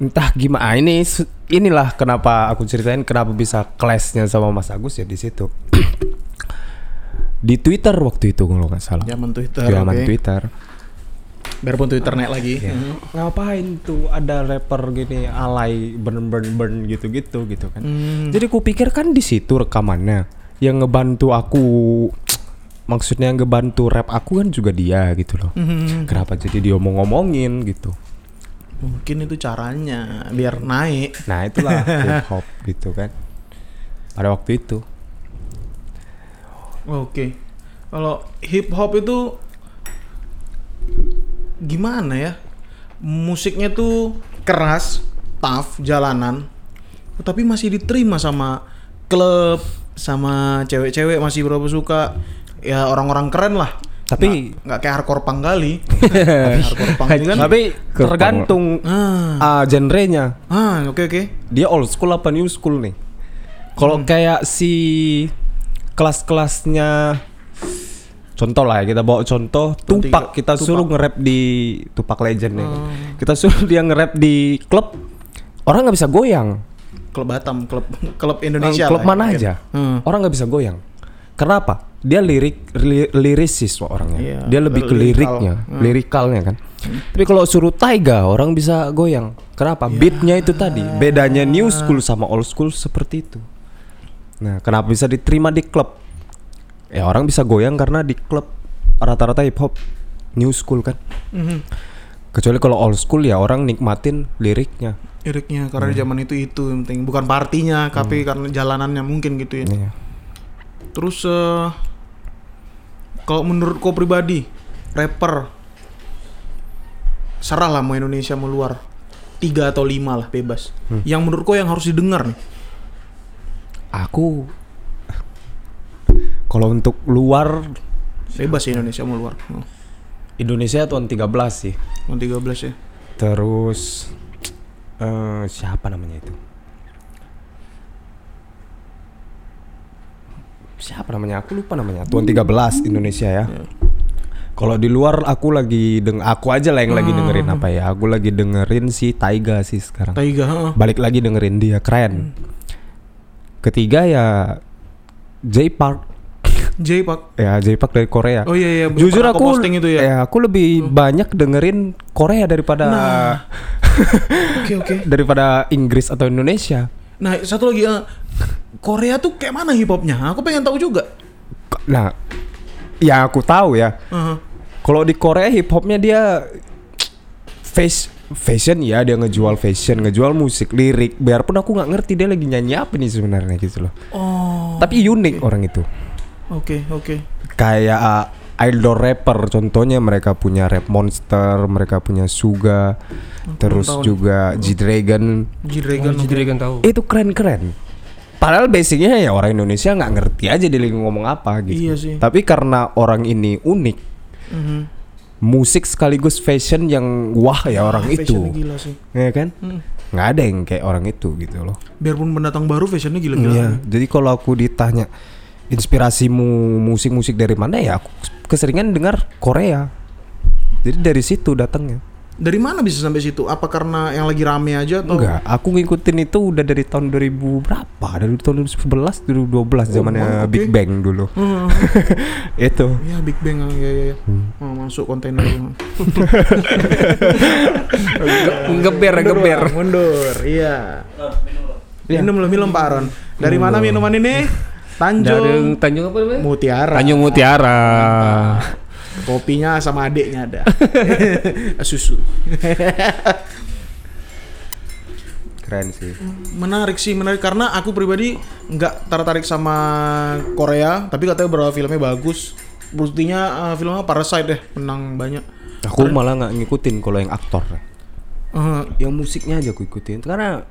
Entah gimana ah, ini inilah kenapa aku ceritain kenapa bisa clashnya sama Mas Agus ya di situ. [CLEARS THROAT] di Twitter waktu itu kalau nggak salah. Zaman Twitter. Zaman oke. Twitter. Biarpun Twitter naik lagi. Ya. Mhm. Ngapain tuh ada rapper gini alay burn burn burn gitu-gitu gitu kan. Hmm. Jadi ku pikir kan di situ rekamannya yang ngebantu aku maksudnya yang ngebantu rap aku kan juga dia gitu loh. Mhm. Kenapa jadi dia ngomong-ngomongin gitu. Mungkin itu caranya biar naik. Nah, itulah [LAUGHS] hip hop gitu kan. Pada waktu itu. Oke. Kalau hip hop itu gimana ya? Musiknya tuh keras, tough, jalanan. Tapi masih diterima sama klub, sama cewek-cewek masih berapa suka. Ya orang-orang keren lah. Tapi- nggak kayak hardcore punk kali. [LAUGHS] hardcore punk kan. Tapi tergantung Ah, ah, genrenya. ah, oke oke. Dia old school apa new school nih? Kalau kayak si kelas-kelasnya contoh lah ya kita bawa contoh Tupac kita suruh nge-rap di Tupac Legend ya. Kita suruh dia nge-rap di klub orang nggak bisa goyang. Klub Batam, klub klub Indonesia. klub lah, mana mungkin. aja. Hmm. Orang nggak bisa goyang. Kenapa? Dia lirik li- lirisis wah orangnya. Iya, dia lebih ke liriknya, Hmm. lirikalnya kan. Tapi kalau suruh Taiga orang bisa goyang. Kenapa? Iya. Beatnya itu tadi. Bedanya new school sama old school seperti itu. Nah, kenapa bisa diterima di klub? Ya orang bisa goyang karena di klub rata-rata hip hop new school kan. Mhm. Kecuali kalau old school ya orang nikmatin liriknya. Liriknya karena Hmm. di zaman itu itu yang penting bukan partinya, tapi karena jalanannya mungkin gitu ya. Iya. Terus eh, kalau menurut kau pribadi, rapper serah lah mau Indonesia mau luar tiga atau lima lah bebas. Hmm. Yang menurut kau yang harus didengar nih? Aku kalau untuk luar Bebas sih Indonesia mau luar. Oh, Indonesia tahun 13 sih. mau 13 ya. Terus eh siapa namanya itu? Siapa namanya? Aku lupa namanya. Tuan 13 Indonesia ya. Kalau di luar aku lagi deng aku aja lah yang lagi dengerin apa ya? Aku lagi dengerin si Taiga sih sekarang. Taiga. Balik lagi dengerin dia keren. Ketiga ya J Park. J Pak. Ya J Park dari Korea. Oh iya iya. Jujur aku posting itu ya. aku lebih banyak dengerin Korea daripada [LAUGHS] Oke oke. daripada Inggris atau Indonesia. Nah satu lagi eh, Korea tuh kayak mana hip hopnya? Aku pengen tahu juga. Nah, ya aku tahu ya. Heeh. Kalau di Korea hip hopnya dia face fashion ya dia ngejual fashion, ngejual musik, lirik. Biarpun aku nggak ngerti dia lagi nyanyi apa nih sebenarnya gitu loh. Oh. Tapi unik orang itu. Oke oke. Kayak uh, idol rapper contohnya mereka punya Rap Monster, mereka punya Suga, terus tahu nih. juga G-Dragon. G-Dragon. Oh, kan tahu. Itu keren-keren. Padahal basicnya ya orang Indonesia nggak ngerti aja dia lagi ngomong apa gitu. Iya sih. Tapi karena orang ini unik, Mhm. musik sekaligus fashion yang wah ya orang itu, Fashionnya gila sih. ya kan? Hmm. Nggak ada yang kayak orang itu gitu loh. Biarpun pendatang baru fashionnya gila-gila. Iya. Jadi kalau aku ditanya inspirasimu musik-musik dari mana ya, aku keseringan dengar Korea. Jadi dari situ datangnya. Dari mana bisa sampai situ? Apa karena yang lagi rame aja atau? Enggak, aku ngikutin itu udah dari tahun 2000 berapa? Dari tahun 2011, 2012 zamannya wow, oke. Big Bang dulu. Hmm. [LAUGHS] itu. Ya Big Bang ya ya ya. Hmm. Oh, masuk kontainer. [LAUGHS] Geber geber. Mundur. Iya. Minum loh, minum Pak Aron. Dari mana minuman ini? Tanjung Tanjung apa namanya? Mutiara. Tanjung Mutiara. Kopinya sama adiknya ada. [LAUGHS] Susu. [LAUGHS] Keren sih. menarik sih, menarik karena aku pribadi nggak tertarik sama Korea, tapi katanya beberapa filmnya bagus. Buktinya eh, filmnya Parasite deh, menang banyak. Aku malah nggak ngikutin kalau yang aktor. Eh, Yang musiknya aja aku ikutin karena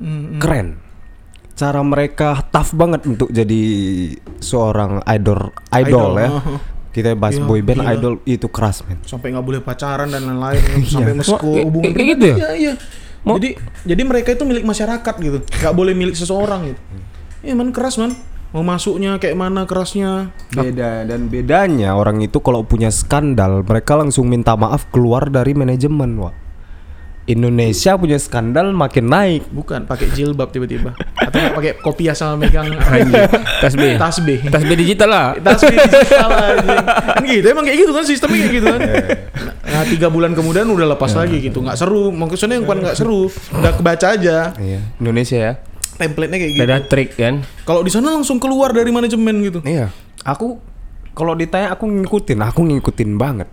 mm, keren. Cara mereka tough banget untuk jadi seorang idol idol, Idol, ya. Kita bahas Iya, boy band gila. idol itu keras men. sampai nggak boleh pacaran dan lain-lain, [LAUGHS] sampai mesku Wah, hubungan kayak- gitu ya? Iya, iya. Jadi jadi mereka itu milik masyarakat gitu, nggak boleh milik seseorang gitu. Iya man keras man, mau masuknya kayak mana kerasnya. Beda dan bedanya orang itu kalau punya skandal mereka langsung minta maaf keluar dari manajemen, Wak. Indonesia punya skandal makin naik. Bukan pakai jilbab tiba-tiba, atau nggak pakai kopiah sama megang. Tasbih. tasbih. Tasbih digital lah. Tasbih digital anjing. Kan gitu, emang kayak gitu kan sistemnya kayak gitu kan. Nah tiga bulan kemudian udah lepas lagi gitu, nggak seru. Maksudnya yang bukan nggak seru, udah kebaca aja. Iya, Indonesia ya. Template-nya kayak gitu. Ada trik kan. Kalau di sana langsung keluar dari manajemen gitu. Iya. Aku kalau ditanya aku ngikutin, aku ngikutin banget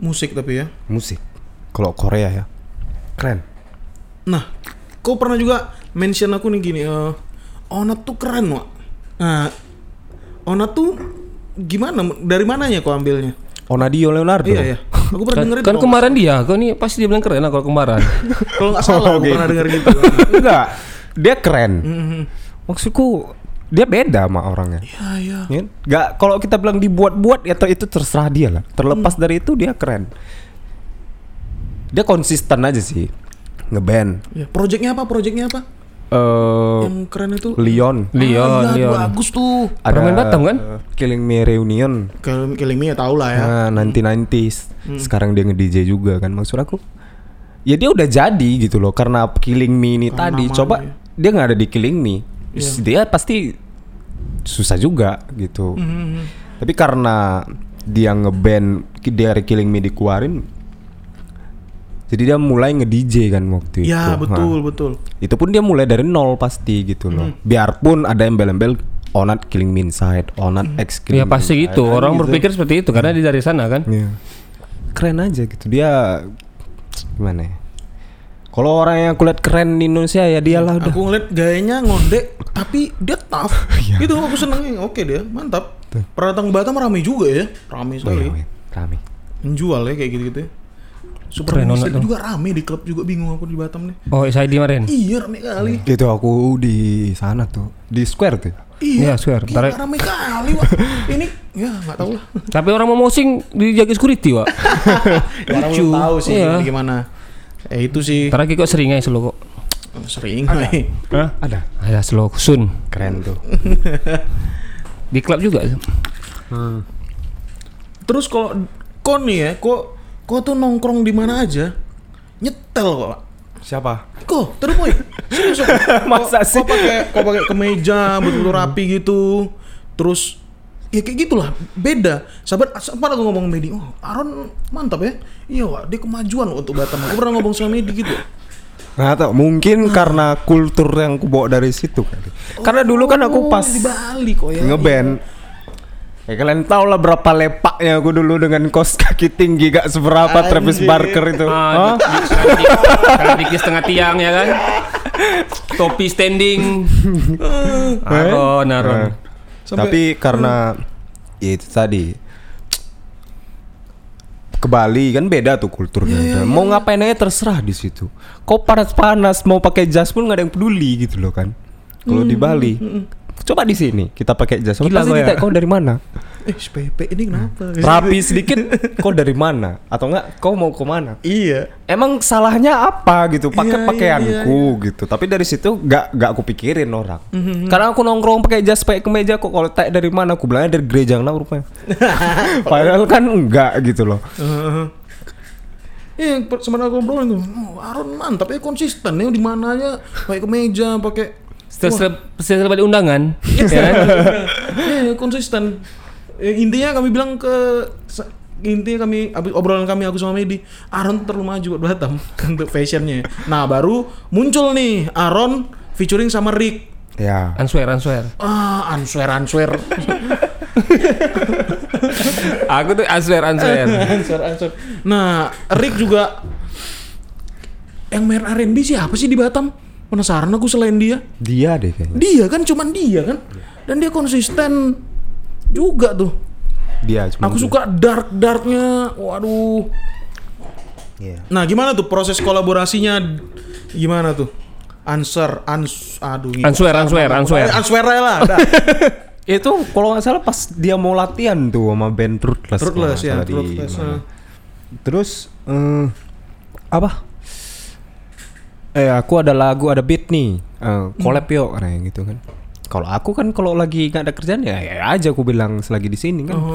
Musik tapi ya. musik. Kalau Korea ya. Keren. Nah, kau pernah juga mention aku nih gini, eh Onat tuh keren, Wak. Nah, Onat tuh gimana? Dari mananya kau ambilnya? Onadio Leonardo. Iya ya. Aku pernah Kan, dengerin kan kok. kemarin dia, kau nih pasti dia bilang keren lah kalau kemarin. [LAUGHS] Kalau nggak [LAUGHS] salah, aku Oke. pernah denger gitu. [LAUGHS] Enggak. Dia keren. Mhm. Maksudku dia beda sama orangnya. Iya, iya. Ya, nggak kalau kita bilang dibuat-buat ya itu terserah dia lah. Terlepas dari itu dia keren. Dia konsisten aja sih ngeband. Ya, projectnya apa? Projectnya apa? eh Yang keren itu. Leon. Leon, Ah, iya, Leon. bagus tuh. Pernah main Batam kan? Killing Me Reunion. Killing, Killing Me ya tau lah ya. Nah, nanti 90s. Hmm. Sekarang dia nge-DJ juga kan maksud aku. Ya dia udah jadi gitu loh karena Killing Me ini Karena tadi. namanya. Coba dia nggak ada di Killing Me. Iya. Dia pasti susah juga gitu. Mhm. Tapi karena dia ngeband dari Killing Me dikeluarin jadi dia mulai nge-DJ kan waktu itu. Ya Nah, betul betul. itu pun dia mulai dari nol pasti gitu loh. Hmm. Biarpun ada embel-embel Onat Killing Me Inside, Onat X Killing Ya Me pasti Inside, gitu. kan Orang gitu. berpikir seperti itu karena dia dari sana kan. Iya. Keren aja gitu dia gimana ya? Kalau orang yang kulihat keren di Indonesia ya dialah udah. Aku ngeliat gayanya ngondek tapi dia tough. [LAUGHS] Iya. Itu aku senengnya. Oke dia, mantap. Pernah datang ke Batam rame juga ya. Rame iya, sekali. iya. Rame. Menjual ya kayak gitu-gitu ya. Super Keren Minister tuh. juga rame di klub juga bingung aku di Batam nih. Oh, saya di kemarin. Iya rame kali. Itu aku di sana tuh di Square tuh. Iya, Iya, swear. Gila, Ntar- rame kali, Wak. [LAUGHS] Ini ya nggak tahu lah. Tapi orang mau mosing dijaga security, Wak. [LAUGHS] Orang Lucu. belum tahu sih Iya. gimana. Eh itu sih lagi kok sering aja slow kok. sering. weh. Hah? Ada. Ada slow sun. Keren tuh. Di klub juga. Terus kalau kok nih ya, kok kok tuh nongkrong di mana aja nyetel kok. Pak. Siapa? Kok, terus boy. Serius [LAUGHS] kok. Masa Kok- sih? Kok pakai kok pakai kemeja betul-betul rapi gitu. Terus ya kayak gitulah beda sahabat sempat aku ngomong Medi oh Aaron mantap ya iya wah dia kemajuan untuk Batam aku pernah ngomong sama Medi gitu Nggak tahu, mungkin karena kultur yang aku bawa dari situ kali. Karena dulu kan aku Oh, pas di Bali kok ya ngeband Ya kalian tau lah berapa lepaknya aku dulu dengan kos kaki tinggi gak seberapa Travis Anjir. Barker itu. Ah, setengah tiang ya kan. Topi standing. [LAUGHS] Aron, Aron. Nah, Tapi karena ya itu tadi ke Bali kan beda tuh kulturnya. mau ngapain aja terserah di situ. Kau panas-panas mau pakai jas pun nggak ada yang peduli gitu loh kan. Kalau di Bali, coba di sini kita pakai jas. Gila Pasti ya. ditanya, kau dari mana? eh SPP ini kenapa Rapi sedikit, kau dari mana? Atau enggak kau mau ke mana? iya Emang salahnya apa gitu? Pakai Iya, pakaianku gitu. Tapi dari situ nggak nggak aku pikirin orang. Karena aku nongkrong pakai jas pakai kemeja kok kalau tanya dari mana? Aku bilangnya dari gereja nah rupanya. [LAUGHS] Padahal kan enggak gitu loh. Iya, per- sebenarnya aku ngobrolin tuh, oh, Aaron mantap ya konsisten ya di mana aja pakai kemeja, pakai Setelah setelah balik undangan, ya kan? Iya, konsisten. Eh, intinya kami bilang ke intinya kami abis obrolan kami aku sama Medi, Aaron terlalu maju buat Batam [LAUGHS] untuk fashionnya. Nah baru muncul nih Aaron featuring sama Rick. Ya. Answer, answer. Ah, answer answer. [LAUGHS] Aku tuh answer, answer. [LAUGHS] answer answer. Nah, Rick juga yang main R&B siapa sih di Batam? Penasaran aku selain dia. Dia deh kayaknya. Dia kan cuman dia kan. Dan dia konsisten juga tuh. Dia cuma Aku suka dark darknya, waduh. Iya. Nah, gimana tuh proses kolaborasinya? Gimana tuh? Answer, ans, aduh. gitu. Answer, answer, answer. Eh, Answer aja lah. [LAUGHS] Itu kalau nggak salah pas dia mau latihan tuh sama band Ruthless. kalau Ruthless, nggak ya, salah di Ruthless, mana. ah. Terus eh, apa? Eh aku ada lagu ada beat nih. Eh, collab yuk kayak gitu kan. Kalau aku kan kalau lagi nggak ada kerjaan ya, ya aja aku bilang selagi di sini kan. Oh,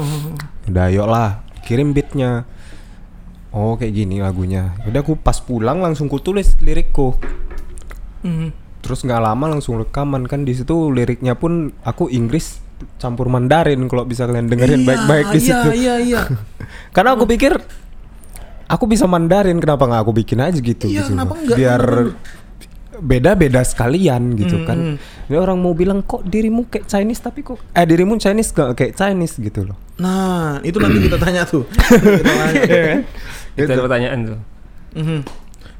Udah yuk lah, kirim beatnya. Oh kayak gini lagunya. Udah aku pas pulang langsung ku tulis lirikku. Mhm. Terus nggak lama langsung rekaman kan di situ liriknya pun aku Inggris campur Mandarin kalau bisa kalian dengerin Iya, baik-baik di iya, situ. Iya, iya. [LAUGHS] Karena aku pikir aku bisa Mandarin kenapa nggak aku bikin aja gitu Iya, gitu kenapa loh. nggak? Biar beda-beda sekalian gitu Hmm, kan. Ini orang mau bilang kok dirimu kayak Chinese tapi kok eh dirimu Chinese gak kayak Chinese gitu loh. Nah, itu nanti kita tanya tuh. [LAUGHS] kita tanya. Itu ada pertanyaan tuh. Mhm.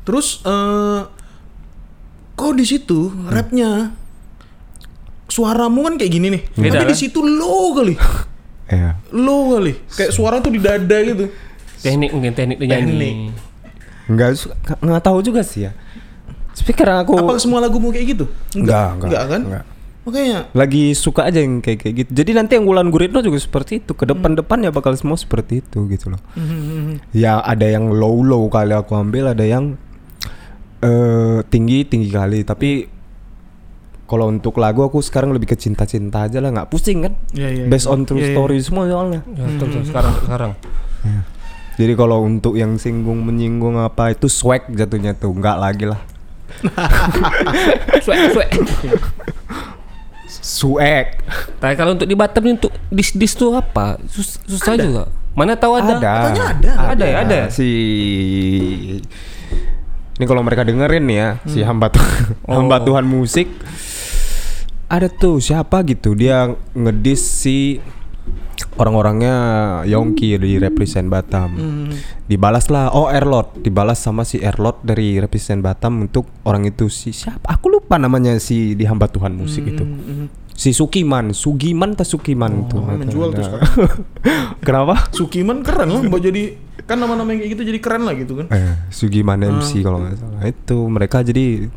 Terus eh kok di situ rapnya suaramu kan kayak gini nih. Beda, Tapi di kan? situ low kali. [LAUGHS] Iya. Low kali. Kayak suara tuh di dada gitu. Teknik mungkin teknik dia nyanyi. Nggak- nggak tahu juga sih ya. Speaker aku Apa semua lagumu kayak gitu? Enggak, enggak, Enggak kan? enggak. Makanya lagi suka aja yang kayak kayak gitu. Jadi nanti yang Wulan Guritno juga seperti itu. Ke depan-depannya bakal semua seperti itu gitu loh. Mhm. Ya ada yang low low kali aku ambil, ada yang eh tinggi tinggi kali. Tapi Kalau untuk lagu aku sekarang lebih ke cinta-cinta aja lah, nggak pusing kan? Iya, iya, Based iya. on true Iya, iya. story semua soalnya. Ya, betul. sekarang sekarang. Jadi kalau untuk yang singgung menyinggung apa itu swag jatuhnya tuh, nggak lagi lah. Suek, suek. Swag. Tapi kalau untuk di Batam untuk dis dis tuh apa? Sus- susah juga. Mana tahu ada? Ada. Katanya ada. Ada ya, ada. Si ini kalau mereka dengerin nih ya, si hamba Tuhan, hamba Tuhan musik ada tuh siapa gitu dia ngedis si orang-orangnya Yongki di represent Batam. Dibalas lah oh Erlot, dibalas sama si Erlot dari represent Batam untuk orang itu si siapa? Aku lupa namanya si di hamba Tuhan musik itu. Si Sukiman, Sugiman atau Sukiman itu. menjual tuh [LAUGHS] Kenapa? Sukiman keren lah buat jadi kan nama-nama yang kayak gitu jadi keren lah gitu kan. Eh, Sugiman MC kalau nggak salah. Itu mereka jadi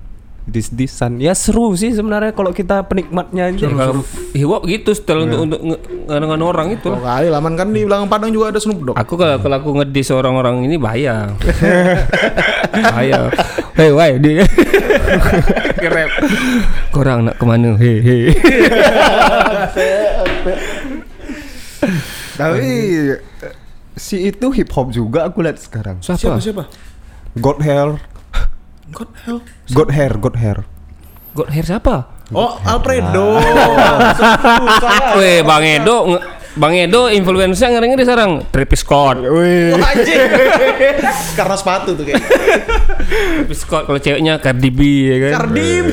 dis-disan. Ya seru sih sebenarnya kalau kita penikmatnya aja. Ya, kalau hip hop gitu style untuk untuk nganu orang itu. Oh kali laman kan di belakang Padang juga ada Snoop Dogg. Aku kalau kalau aku ngedis orang-orang ini bahaya. [LAUGHS] bahaya. Hei, why dia. [LAUGHS] Kerep. Korang nak ke mana? Hei, hei. [LAUGHS] Tapi si itu hip hop juga aku lihat sekarang. Siapa Siapa? siapa? God Hair, God hell. God Hair, God Hair. God hair siapa? Oh, Alfredo. Weh, Bang Edo, Bang Edo influencer ngeri-ngeri sekarang. Travis Scott. Wih. Anjing. [LAUGHS] Karena sepatu tuh kayak. Travis Scott kalau ceweknya Cardi B ya kan. Cardi B.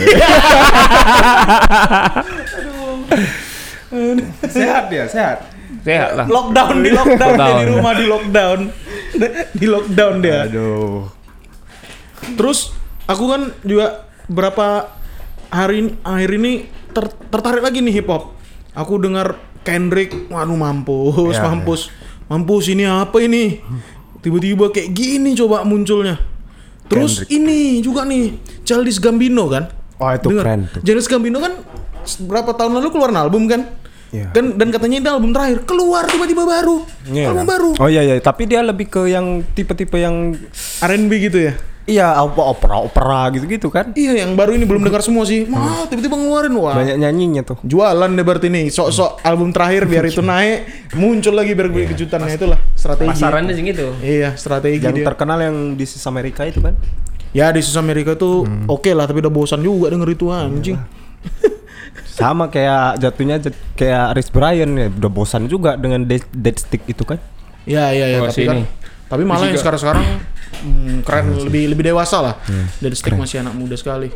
sehat dia, sehat. Sehat lah. Lockdown di lockdown, dia di Lockdown. rumah di lockdown. [LAUGHS] di lockdown dia. Aduh. Terus aku kan juga berapa hari akhir ini ter- tertarik lagi nih hip hop. Aku dengar Kendrick, waduh mampus, Ya, mampus. Mampus ini apa ini? Tiba-tiba kayak gini coba munculnya. Terus ini juga nih, Childish Gambino kan? Oh, itu Dengar, keren tuh. Childish Gambino kan berapa tahun lalu keluar album kan? Iya. Kan dan katanya ini album terakhir keluar tiba-tiba baru. Iya. Album baru. Oh iya iya, tapi dia lebih ke yang tipe-tipe yang R&B gitu ya. Iya apa opera-opera gitu-gitu kan. Iya, yang baru ini belum dengar semua sih. Wah, tiba-tiba ngeluarin wah. Banyak nyanyinya tuh. Jualan deh berarti nih, sok-sok album terakhir biar itu naik, muncul lagi biar beri kejutannya itulah strategi. Pasarannya sih gitu. Iya, strategi Yang dia. terkenal yang di Sis Amerika itu kan. Ya di Sus Amerika tuh oke lah, tapi udah bosan juga denger itu anjing. Sama kayak jatuhnya jat- kayak Rich Brian ya, udah bosan juga dengan dead, dead stick itu kan. Iya, iya, iya, Oh, tapi kan sini. tapi malah yang sekarang-sekarang hmm, keren lebih lebih dewasa lah. Dari stick masih anak muda sekali.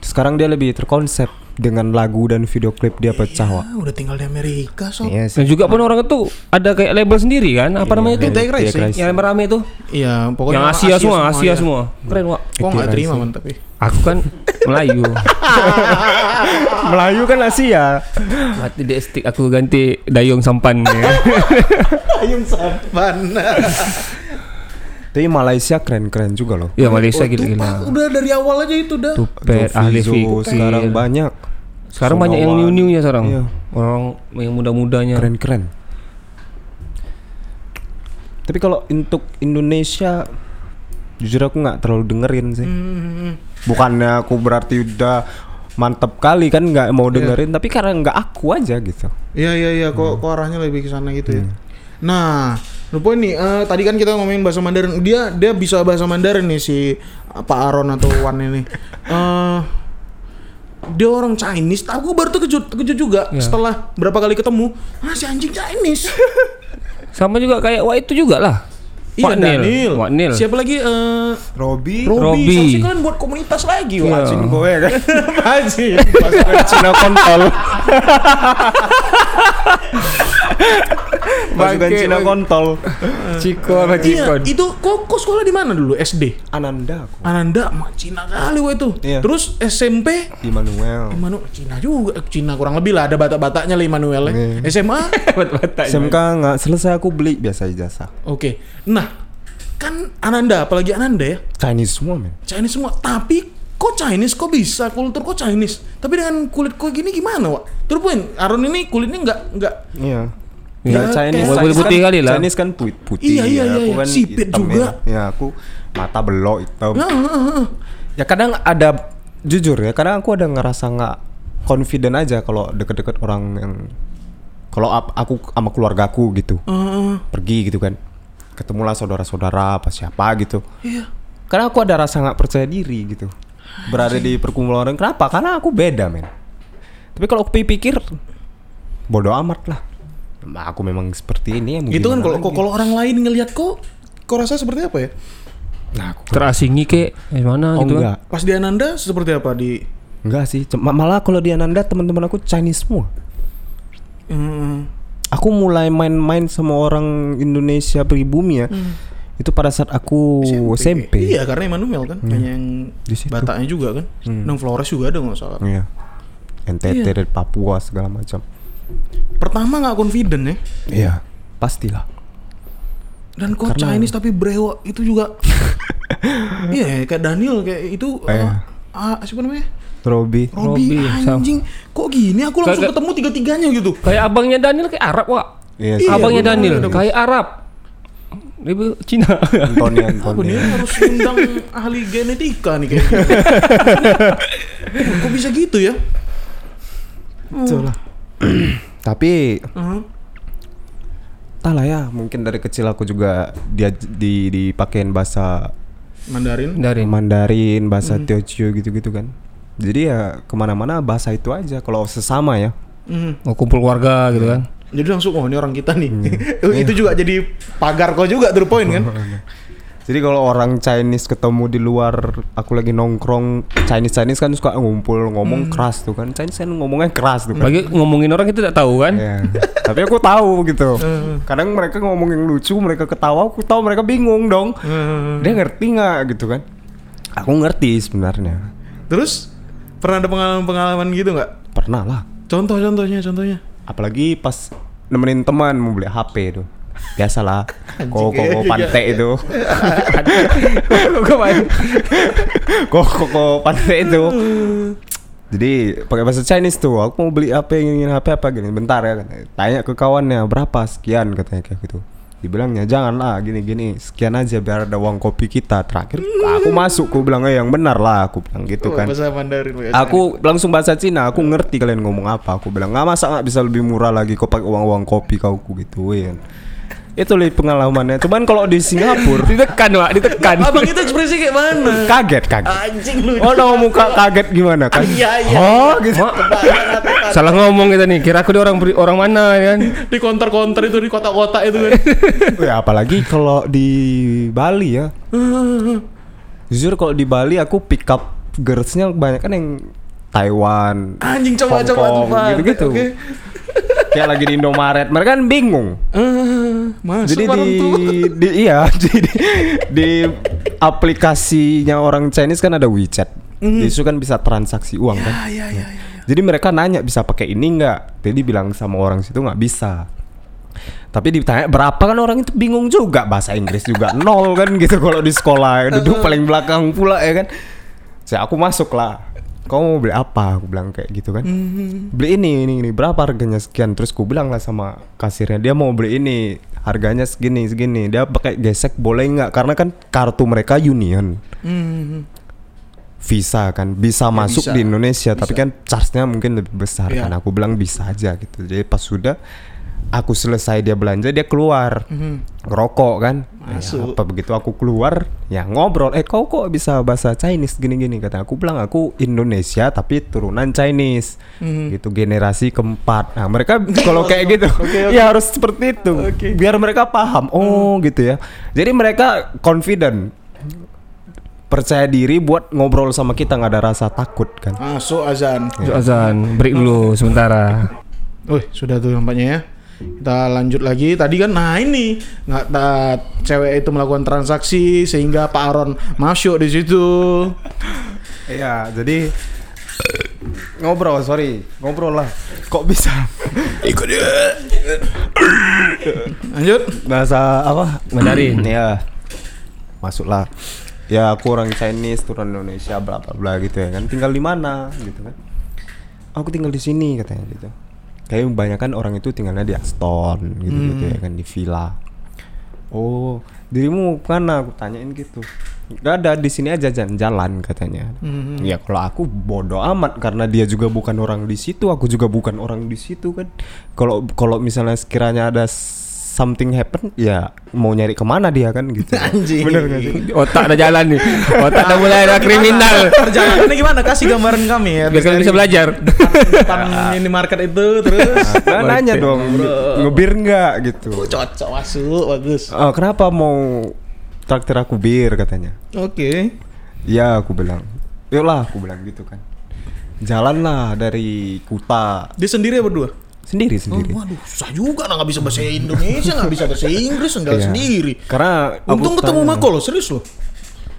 Sekarang dia lebih terkonsep dengan lagu dan video klip dia pecah, Wak. Ah, udah tinggal di Amerika, sob. Iya Dan juga pun orang itu ada kayak label sendiri kan? Apa namanya itu? Take Rising. Yang rame itu. Iya, pokoknya Yang orang Asia, semua, Asia ya. semua. Keren, Wak. Kok nggak terima man tapi. Aku kan Melayu. [LAUGHS] Melayu kan Asia. Mati dek stick aku ganti dayung sampan ya. [LAUGHS] Ayam saban. [LAUGHS] Tapi Malaysia keren-keren juga loh. ya Malaysia Oh, gila-gila. Udah dari awal aja itu dah. Tupet, ahli fikir. sekarang banyak. Sekarang banyak yang Sonawan. new-newnya sekarang. Iya. Orang yang muda-mudanya. Keren-keren. Tapi kalau untuk Indonesia jujur aku nggak terlalu dengerin sih. Hmm. Bukannya aku berarti udah mantep kali kan nggak mau dengerin, tapi karena nggak aku aja gitu. Iya iya iya kok kok arahnya lebih ke sana gitu ya. Nah, lupa nih eh, tadi kan kita ngomongin bahasa Mandarin. Dia dia bisa bahasa Mandarin nih si eh, Pak Aron atau Wan ini. [LAUGHS] Eh dia orang Chinese. Aku baru terkejut terkejut juga setelah berapa kali ketemu. Ah si anjing Chinese. [LAUGHS] Sama juga kayak wah itu juga lah. iya Wak Nil. Daniel. Wak Nil. Siapa lagi? Eh Robi, Robi. Robi. Seharusnya kalian buat komunitas lagi. Wah, Iya. gue kan Anjing. pasukan Cina kontol. [LAUGHS] [LAUGHS] pasukan Cina kontol. Ciko apa Iya, Cikon? itu kok, kok sekolah di mana dulu? SD. Ananda aku. Ananda, mah Cina kali wah itu. Iya. Terus SMP Immanuel. Immanuel Cina juga Cina kurang lebih lah ada batak-bataknya lah Immanuel ya. Iya. SMA [LAUGHS] SMK nggak selesai aku beli biasa ijazah. oke nah kan Ananda apalagi Ananda ya Chinese semua men. Chinese semua tapi kok Chinese kok bisa kultur kok Chinese tapi dengan kulit kok gini gimana Wak? terus poin Aaron ini kulitnya nggak nggak Iya. Ya, Nggak Chinese, kayak- Kulit putih kan, kali lah. Chinese kan putih, putih Iya, iya, ya. iya, Aku iya. kan Sipit hitam juga. Ya. ya, aku mata belok hitam. Ah, ah, ah. Ya kadang ada jujur ya, kadang aku ada ngerasa nggak confident aja kalau deket-deket orang yang kalau aku sama keluargaku gitu Heeh. pergi gitu kan ketemulah saudara-saudara apa siapa gitu Iya. karena aku ada rasa nggak percaya diri gitu berada di perkumpulan orang. Kenapa? Karena aku beda men. Tapi kalau aku pikir bodoh amat lah. Nah, aku memang seperti ini ya mau Itu kan kalau lagi? kalau orang lain ngelihat kok kok rasa seperti apa ya? nah aku Terasingi kek. Gimana oh gitu kan. enggak. Pas di Ananda seperti apa di? Enggak sih. Cuma- malah kalau di Ananda teman-teman aku Chinese semua. Hmm. aku mulai main-main sama orang Indonesia pribumi ya itu pada saat aku SMP, Iya, karena Emmanuel kan kayaknya yang Di situ. Bataknya juga kan. Dan Flores juga ada nggak salah. Iya. NTT Iya. dan Papua segala macam Pertama nggak confident ya. iya pastilah Dan kok Karena- Chinese tapi brewok itu juga [LAUGHS] Iya kayak Daniel kayak itu Iya. ah, ah, siapa namanya? Robi Robi Robi, sama. anjing kok gini aku langsung Kayak- ketemu tiga-tiganya gitu Kayak abangnya Daniel kayak Arab, Wak. iya Iya, abangnya bener, Daniel kayak Arab. Dia Cina. Antoni [LAUGHS] Aku Antoni nih harus undang ahli genetika nih kayaknya Kok bisa gitu ya? Itulah. tapi Heeh. entah lah ya mungkin dari kecil aku juga dia di dipakein bahasa Mandarin Dari Mandarin bahasa Teochew gitu-gitu kan jadi ya ke mana-mana bahasa itu aja kalau sesama ya Mhm. mau kumpul keluarga gitu kan. Jadi langsung oh ini orang kita nih [LAUGHS] Itu juga jadi pagar kau juga tuh poin kan [LAUGHS] Jadi kalau orang Chinese ketemu di luar, aku lagi nongkrong Chinese Chinese kan suka ngumpul ngomong keras tuh kan. Chinese kan ngomongnya keras tuh kan. Bagi ngomongin orang kita tidak tahu kan. Iya. Tapi aku tahu gitu. [LAUGHS] Kadang mereka ngomong yang lucu, mereka ketawa, aku tahu mereka bingung dong. Dia ngerti nggak gitu kan? Aku ngerti sebenarnya. Terus pernah ada pengalaman-pengalaman gitu nggak? Pernah lah. Contoh-contohnya, contohnya. Apalagi pas nemenin teman mau beli HP tuh. Biasalah. Kok kok kok pantai itu. Kok kok kok pantai itu. Jadi pakai bahasa Chinese tuh, aku mau beli yang ingin HP apa gini, bentar ya. Tanya ke kawannya berapa sekian katanya kayak gitu. Dibilangnya janganlah gini-gini, sekian aja biar ada uang kopi kita. Terakhir aku masuk, aku bilang "Eh, yang benar lah, aku bilang gitu Oh, kan. Bahasa Mandarin. Aku langsung bahasa Cina, aku ngerti kalian ngomong apa. Aku bilang nggak masa nggak bisa lebih murah lagi kau pakai uang-uang kopi kau ku gituin. Itu li pengalamannya. Cuman kalau di Singapura [LAUGHS] Ditekan, Wak, ditekan. Abang itu ekspresi kayak mana? kaget kaget. Anjing lu. Oh, no, muka kaget gimana kan? Iya, iya. Oh, gitu. Mak, salah ngomong kita nih. Kira aku dia orang orang mana ya kan? Di counter-counter itu di kota-kota itu kan. [LAUGHS] Ya apalagi kalau di Bali ya. Jujur kalau di Bali aku pick up girlsnya banyak kan yang Taiwan, Anjing coba Hong coba Kong, coba. gitu-gitu. Oke. Kayak lagi di Indomaret. Mereka kan bingung. Eh, masuk Jadi di, di iya [LAUGHS] jadi di, aplikasinya orang Chinese kan ada WeChat. Di situ kan bisa transaksi uang kan. Ah, iya, iya, iya. Jadi mereka nanya bisa pakai ini nggak? Jadi bilang sama orang situ nggak bisa. Tapi ditanya berapa kan orang itu bingung juga bahasa Inggris juga nol kan gitu kalau di sekolah duduk [LAUGHS] paling belakang pula ya kan. Saya aku masuk lah. Kau mau beli apa? Aku bilang kayak gitu kan. Beli ini ini ini berapa harganya sekian? Terus aku bilang lah sama kasirnya dia mau beli ini harganya segini segini. Dia pakai gesek boleh nggak? Karena kan kartu mereka Union. Hmm. Visa kan bisa masuk bisa. di Indonesia tapi kan charge-nya mungkin lebih besar Iya. kan aku bilang bisa aja gitu jadi pas sudah aku selesai dia belanja dia keluar. Ngerokok kan? Ya, Masuk. apa begitu? Aku keluar ya ngobrol. Eh kau kok bisa bahasa Chinese gini-gini? Kata aku bilang aku Indonesia tapi turunan Chinese. Gitu generasi keempat. Nah mereka [LAUGHS] kalau kayak gitu [LAUGHS] Oke, oke. ya harus seperti itu. Oke. biar mereka paham. Oh gitu ya. Jadi mereka confident. Percaya diri buat ngobrol sama kita nggak ada rasa takut kan? Masuk azan. Masuk azan, break dulu sementara. Wih, sudah tuh nampaknya ya. Kita lanjut lagi. Tadi kan nah ini nggak ta- cewek itu melakukan transaksi sehingga Pak Aron masuk di situ. [LAUGHS] Iya, jadi ngobrol, sorry, ngobrol lah. Kok bisa? [LAUGHS] Ikut ya. Lanjut. Bahasa apa? Mandarin. [CLEARS THROAT] Iya. Masuklah. Ya aku orang Chinese turun Indonesia bla bla bla gitu ya kan. Tinggal di mana gitu kan. Aku tinggal di sini katanya gitu. Kayak kebanyakan orang itu tinggalnya di Aston gitu gitu ya kan di villa. Oh, dirimu mana? Aku tanyain gitu. Gak ada di sini aja jalan-jalan katanya. Hmm. Ya kalau aku bodoh amat karena dia juga bukan orang di situ, aku juga bukan orang di situ kan. Kalau kalau misalnya sekiranya ada something happen, ya mau nyari ke mana dia kan gitu. [LAUGHS] Anjing. Bener gak sih? Otak ada jalan nih. Otak udah mulai ada kriminal. Perjalanannya gimana? Kasih [LAUGHS] gambaran kami ya. Biar kalian bisa belajar. Depan [LAUGHS] minimarket itu terus. Nah, nanya dong, ngebir nggak gitu. Oh, cocok masuk bagus. Oh, kenapa mau traktir aku bir katanya? Oke. Ya aku bilang, yuklah aku bilang gitu kan. Jalanlah dari Kuta Dia sendiri ya berdua? Sendiri sendiri. Oh, waduh, susah juga nggak bisa bahasa Indonesia, nggak bisa bahasa Inggris, enggak Iya. sendiri. Karena Untung ketemu Mako loh, serius loh.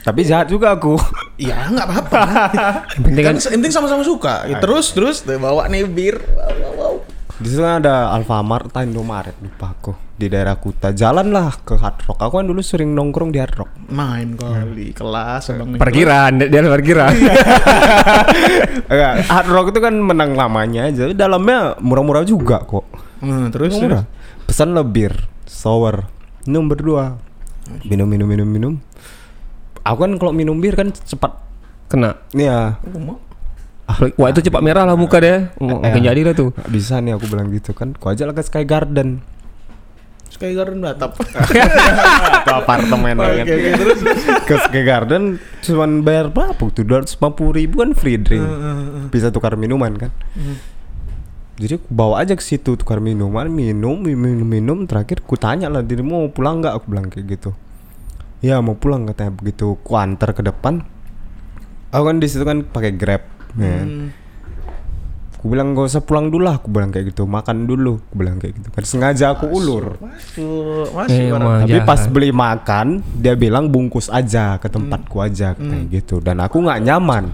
Tapi jahat juga aku. Iya nggak apa-apa. [LAUGHS] Penting kan kan penting sama-sama suka. Ya, terus terus bawa nih bir. Wow, wow. Di sana ada Alfamart, atau Indomaret lupa aku di daerah Kuta. Jalanlah ke Hard Rock. Aku kan dulu sering nongkrong di Hard Rock. Main kali kelas abang nih. parkiran, dia. [LAUGHS] Enggak, Hard Rock itu kan menang lamanya aja. Dalamnya murah-murah juga kok. Hmm, terus Murah. Pesan lebir, sour, minum berdua. Minum minum minum minum. Aku kan kalau minum bir kan cepat. Kena. Iya. Wah itu cepat merah lah muka dia. Mungkin Ya. jadi lah tuh. Bisa nih aku bilang gitu kan. Kau aja lah ke Sky Garden. Sky Garden Batap. Atau [LAUGHS] apartemen Oke, kan. oke, terus ke Sky Garden cuman bayar berapa tuh 250 ribu kan free drink bisa tukar minuman kan jadi aku bawa aja ke situ tukar minuman minum minum minum terakhir ku tanya lah dirimu mau pulang nggak aku bilang kayak gitu ya mau pulang katanya begitu ku antar ke depan aku kan di situ kan pakai grab ya. Hmm. Aku bilang gak usah pulang dulu lah, aku bilang kayak gitu, makan dulu, aku bilang kayak gitu. Kan sengaja aku ulur. Masuk, masuk Eh, orang. emang. Tapi jahat. pas beli makan, dia bilang bungkus aja ke tempatku aja katanya gitu. Dan aku nggak nyaman.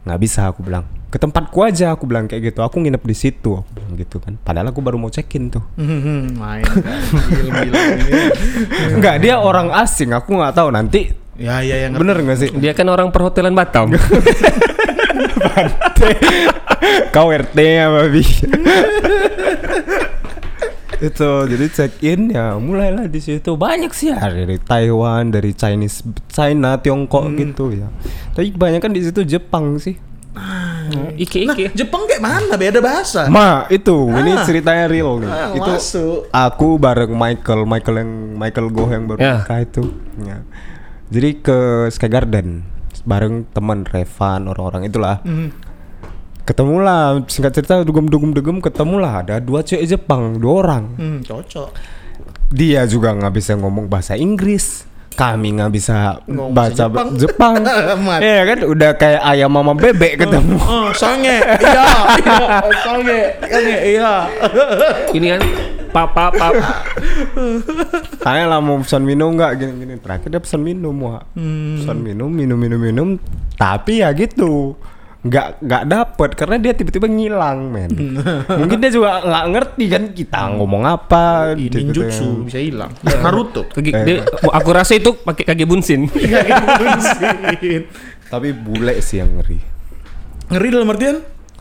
nggak bisa aku bilang. Ke tempatku aja aku bilang kayak gitu. Aku nginep di situ aku bilang gitu kan. Padahal aku baru mau check-in tuh. Hmm, [LAUGHS] main Enggak, [LAUGHS] dia orang asing. Aku nggak tahu nanti Ya ya yang bener nggak sih? Dia kan orang perhotelan Batam. [LAUGHS] Kau RT ya babi. itu jadi check in ya mulailah di situ banyak sih ya dari Taiwan dari Chinese China Tiongkok gitu ya tapi kebanyakan di situ Jepang sih Ike Nah, Ike. Jepang kayak mana? Beda bahasa. Ma itu ini Ah. ceritanya real nih Ah, itu masuk. aku bareng Michael Michael yang Michael Goh yang baru Ya. nikah itu ya. jadi ke Sky Garden bareng teman Revan orang-orang itulah Hmm. ketemulah singkat cerita dugem-dugem dugem ketemulah ada dua cewek Jepang dua orang Hmm, cocok. dia juga nggak bisa ngomong bahasa Inggris kami nggak bisa Ngomong baca Jepang, Amat. [LAUGHS] Iya kan udah kayak ayam mama bebek ketemu Oh, sange. [LAUGHS] Iya, iya, sange. Sange, iya. Ini kan papa pap. tanya lah mau pesan minum nggak? Gini gini. Terakhir dia pesan minum wah Hmm. pesan minum minum minum minum. Tapi ya gitu. Nggak nggak dapet. Karena dia tiba-tiba ngilang men. [LAUGHS] Mungkin dia juga nggak ngerti kan kita ngomong apa. Ini gitu ninjutsu bisa hilang. Naruto. Kaki, dia, aku rasa itu pakai kaki bunsin. [LAUGHS] [LAUGHS] tapi bule sih yang ngeri. Ngeri dalam artian?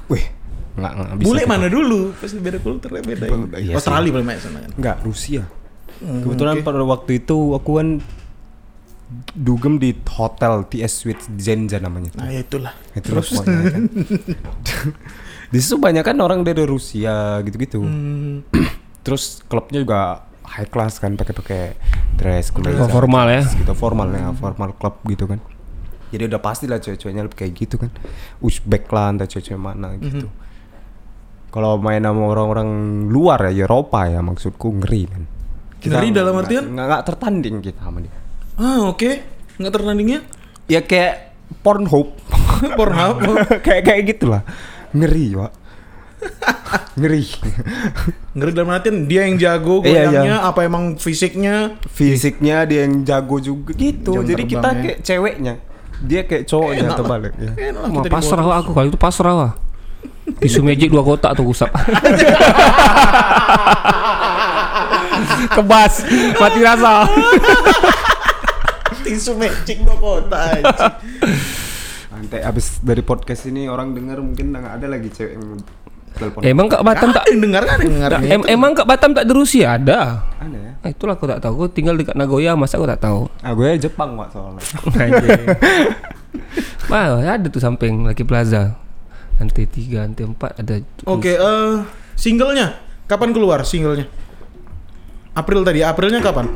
Wih nggak nggak bisa bule kita- mana dulu? Pasti beda kulturnya beda. ya. Iya. Australia paling banyak sana kan. nggak Rusia Hmm, kebetulan pada waktu itu aku kan dugem di hotel TS Suite Zenja namanya Nah, ya itulah. itu pokoknya kan. [LAUGHS] di situ banyak kan orang dari Rusia gitu-gitu Hmm. [CLEARS THROAT] terus klubnya juga high class kan pakai-pakai dress Oh, kemeja formal ya. gitu formal ya formal club gitu kan jadi udah pasti lah cewek-ceweknya kayak gitu kan Uzbek lah entah cewek-cewek mana gitu kalau main sama orang-orang luar ya Eropa ya maksudku ngeri kan Ngeri dalam artian? nggak nggak tertanding kita sama dia Ah, oke. Nggak tertandingnya? ya kayak Pornhub [LAUGHS] Pornhub. [LAUGHS] kayak kayak gitulah ngeri pak [LAUGHS] ngeri Ngeri dalam artian dia yang jago Iya, goyangnya iya. apa emang fisiknya fisiknya dia yang jago juga gitu Jam jadi kita kayak ceweknya dia kayak cowoknya Enak atau lah. balik ya. Enak lah Wah, kita pasrah lah aku kalau itu pasrah lah. Tisu magic dua kotak tuh usap. [LAUGHS] Kebas, mati rasa. [LAUGHS] tisu magic dua kota anjing. nanti abis dari podcast ini orang dengar mungkin ada lagi cewek yang telepon Emang Kak Batam tak dengar kan dengar em- emang Kak Batam tak ada Rusia ada. ada ya Ah, itulah aku tak tahu. Aku tinggal dekat Nagoya, masa aku tak tahu. Ah, gue Jepang pak soalnya. [LAUGHS] Anjing. Wah, ada tuh samping Lucky Plaza. Lantai 3, lantai 4 ada. Oke, eh singlenya kapan keluar singlenya? April tadi, Aprilnya kapan?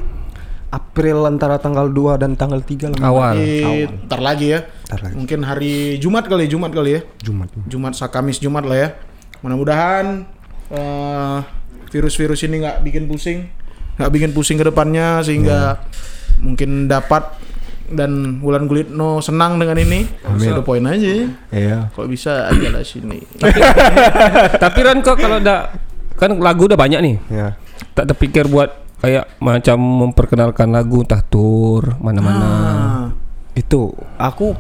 April antara tanggal 2 dan tanggal 3 lah. Awal. Eh, ntar lagi ya. Ntar lagi. Mungkin hari Jumat kali, Jumat kali ya. Jumat. Jumat, sa- Kamis, Jumat lah ya. Mudah-mudahan eh, virus-virus ini nggak bikin pusing, nggak bikin pusing ke depannya sehingga mungkin dapat dan Wulan Gulitno senang dengan ini. Amin. Satu poin aja. ya. Iya. Kalau bisa aja lah sini. [LAUGHS] Tapi Ran kok kalau udah kan lagu udah banyak nih. Ya. Tak terpikir buat kayak macam memperkenalkan lagu entah tour mana-mana. Ah, Itu aku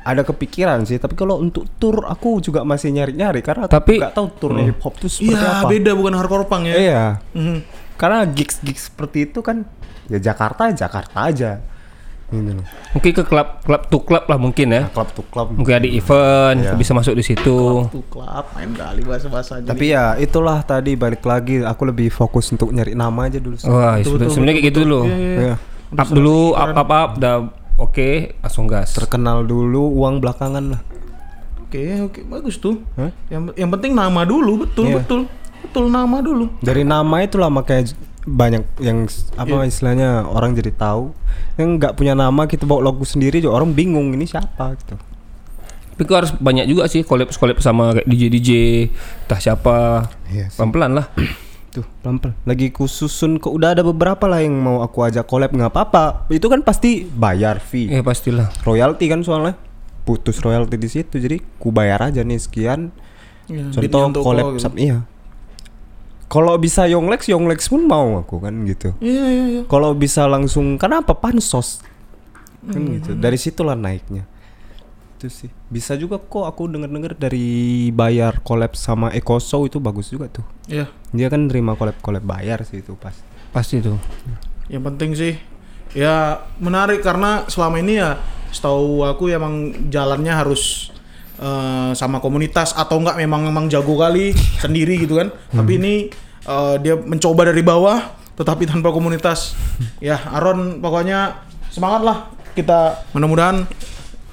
ada kepikiran sih, tapi kalau untuk tour aku juga masih nyari-nyari karena aku Tapi- nggak tahu tour hip hop itu seperti Iya, apa. beda bukan hardcore punk ya. Iya. Mhm. Karena gigs-gigs seperti itu kan ya Jakarta Jakarta aja. Gitu loh. Mungkin ke klub klub to klub lah mungkin ya. Klub tuh klub. Mungkin ada event Iya. bisa masuk di situ. Tuh klub main kali bahasa-bahasa aja. Tapi ya itulah tadi balik lagi aku lebih fokus untuk nyari nama aja dulu. sih. Wah, sebenarnya kayak gitu dulu. Iya, iya, iya. Iya. Up dulu, up up up, udah oke, langsung gas. Terkenal dulu, uang belakangan lah. Oke, oke, bagus tuh. Hah? Yang yang penting nama dulu, betul, Iya. betul. Betul nama dulu. Dari nama itulah makanya banyak yang apa istilahnya orang jadi tahu. Yang nggak punya nama kita bawa logo sendiri juga orang bingung ini siapa gitu. Tapi harus banyak juga sih collab collab sama kayak DJ DJ, entah siapa. Iya sih. Pelan-pelan lah. [CLEARS THROAT] Tuh pelan-pelan. Lagi kususun kok udah ada beberapa lah yang mau aku ajak collab nggak apa-apa. Itu kan pasti bayar fee. Ya pastilah. Royalty kan soalnya putus royalty di situ jadi ku bayar aja nih sekian Iya, contoh beatnya untuk collab kau gitu. sam- iya kalau bisa Yonglex Yonglex pun mau aku kan gitu Iya, iya, iya. kalau bisa langsung kenapa pansos kan Hmm. gitu dari situlah naiknya itu sih bisa juga kok aku denger dengar dari bayar collab sama Ekoso itu bagus juga tuh Iya. dia kan terima collab collab bayar sih itu pas Pasti tuh. Yang penting sih ya menarik karena selama ini ya setahu aku emang jalannya harus eh, sama komunitas atau enggak memang memang jago kali sendiri gitu kan. Tapi ini eh, dia mencoba dari bawah tetapi tanpa komunitas. ya Aaron pokoknya semangat lah kita mudah-mudahan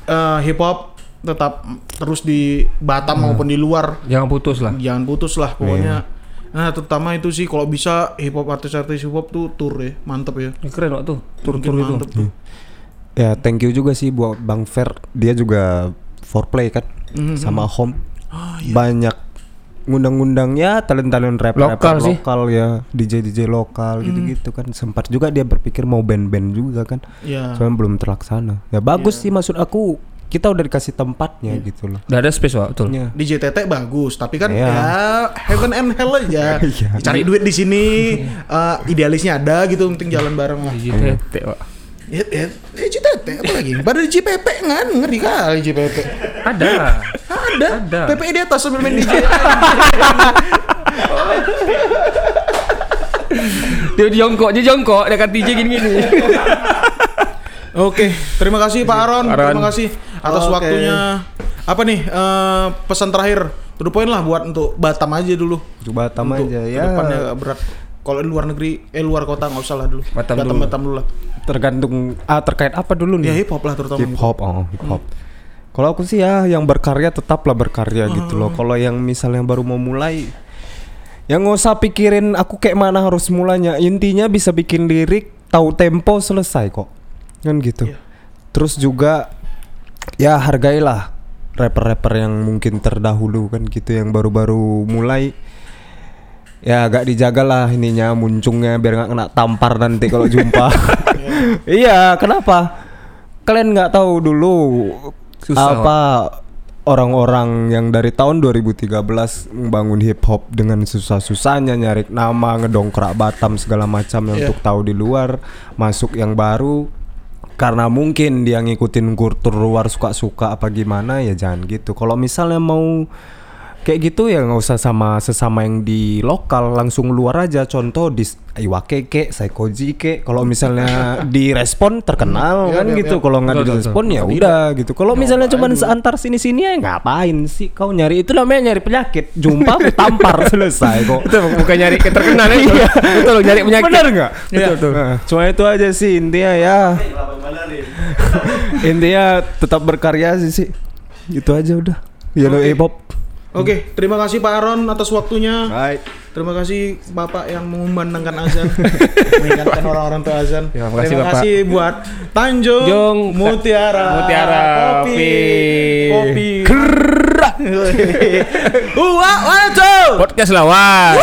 eh, hip hop tetap terus di Batam maupun di luar Jangan putus lah. jangan putus lah pokoknya. Nah terutama itu sih kalau bisa hip hop artis-artis hip hop tuh tour ya mantep ya. Ya, keren waktu tur-tur Mungkin itu. mantep tuh. ya thank you juga sih buat Bang Fer dia juga foreplay kan Mhm. sama Home Ah, banyak ngundang-ngundang ya talent-talent rap Lokal sih. lokal ya DJ DJ lokal gitu-gitu kan sempat juga dia berpikir mau band-band juga kan Ya. cuman belum terlaksana ya bagus sih maksud aku kita udah dikasih tempatnya gitu loh Udah ada space Wak, betul. ya. DJ Tete bagus, tapi kan Iya. ya heaven and hell aja. [LAUGHS] Iya. Cari duit di sini, [LAUGHS] eh, idealisnya ada gitu, penting jalan bareng lah. DJ Tete, Wak. Ya, ya, Tete apa lagi? DJ Pepe kan, ngeri kali DJ Pepe. Ada. Ada, Ada. Pepe di atas sambil main DJ. Dia jongkok, dia jongkok, dia kata DJ gini-gini. Oke, terima kasih Pak Aron, Aron. terima kasih atas Oke. waktunya. Apa nih eh, pesan terakhir? To the point lah buat untuk Batam aja dulu. coba Batam untuk aja ya depannya agak berat. Kalau di luar negeri, eh luar kota nggak usah lah dulu. Batam Batam, dulu. Batam dulu lah. tergantung ah terkait apa dulu Ya nih hip hop lah terutama. hip hop oh hip hop kalau aku sih ya yang berkarya tetaplah berkarya gitu loh kalau yang misalnya baru mau mulai yang nggak usah pikirin aku kayak mana harus mulanya intinya bisa bikin lirik tahu tempo selesai kok kan gitu Iya. terus juga ya hargailah rapper-rapper yang mungkin terdahulu kan gitu yang baru-baru mulai ya agak dijaga lah ininya muncungnya biar nggak kena tampar nanti kalau jumpa. [LAUGHS] Iya kenapa? Kalian nggak tahu dulu Susah, apa orang-orang yang dari tahun 2013 membangun hip hop dengan susah-susahnya nyari nama ngedongkrak Batam segala macam yang Iya. untuk tahu di luar masuk yang baru. Karena mungkin dia ngikutin kultur luar suka-suka apa gimana ya jangan gitu. Kalau misalnya mau kayak gitu ya nggak usah sama sesama yang di lokal langsung luar aja contoh di Iwake ke Saikoji ke kalau misalnya [LAUGHS] direspon terkenal Iya, kan iya, gitu iya. kalau nggak direspon ya udah gitu kalau misalnya cuman seantar sini sini ya ngapain sih kau nyari itu namanya nyari penyakit jumpa [LAUGHS] tampar selesai kok Itu bukan nyari keterkenal ya. [LAUGHS] Iya. Betul nyari penyakit. Benar nggak? Betul, betul. Nah, cuma itu aja sih intinya ya. intinya tetap berkarya sih sih. Gitu aja udah. Yellow Oke. Hip Oke, terima kasih Pak Aron atas waktunya. Baik. Terima kasih Bapak yang mengumandangkan azan, [LAUGHS] mengingatkan orang-orang tuh azan. Ya, Terima Bapak. kasih buat Tanjung Jung, Mutiara, Mutiara, Kopi, Kopi. Kopi. Wah, two. Podcast lawan.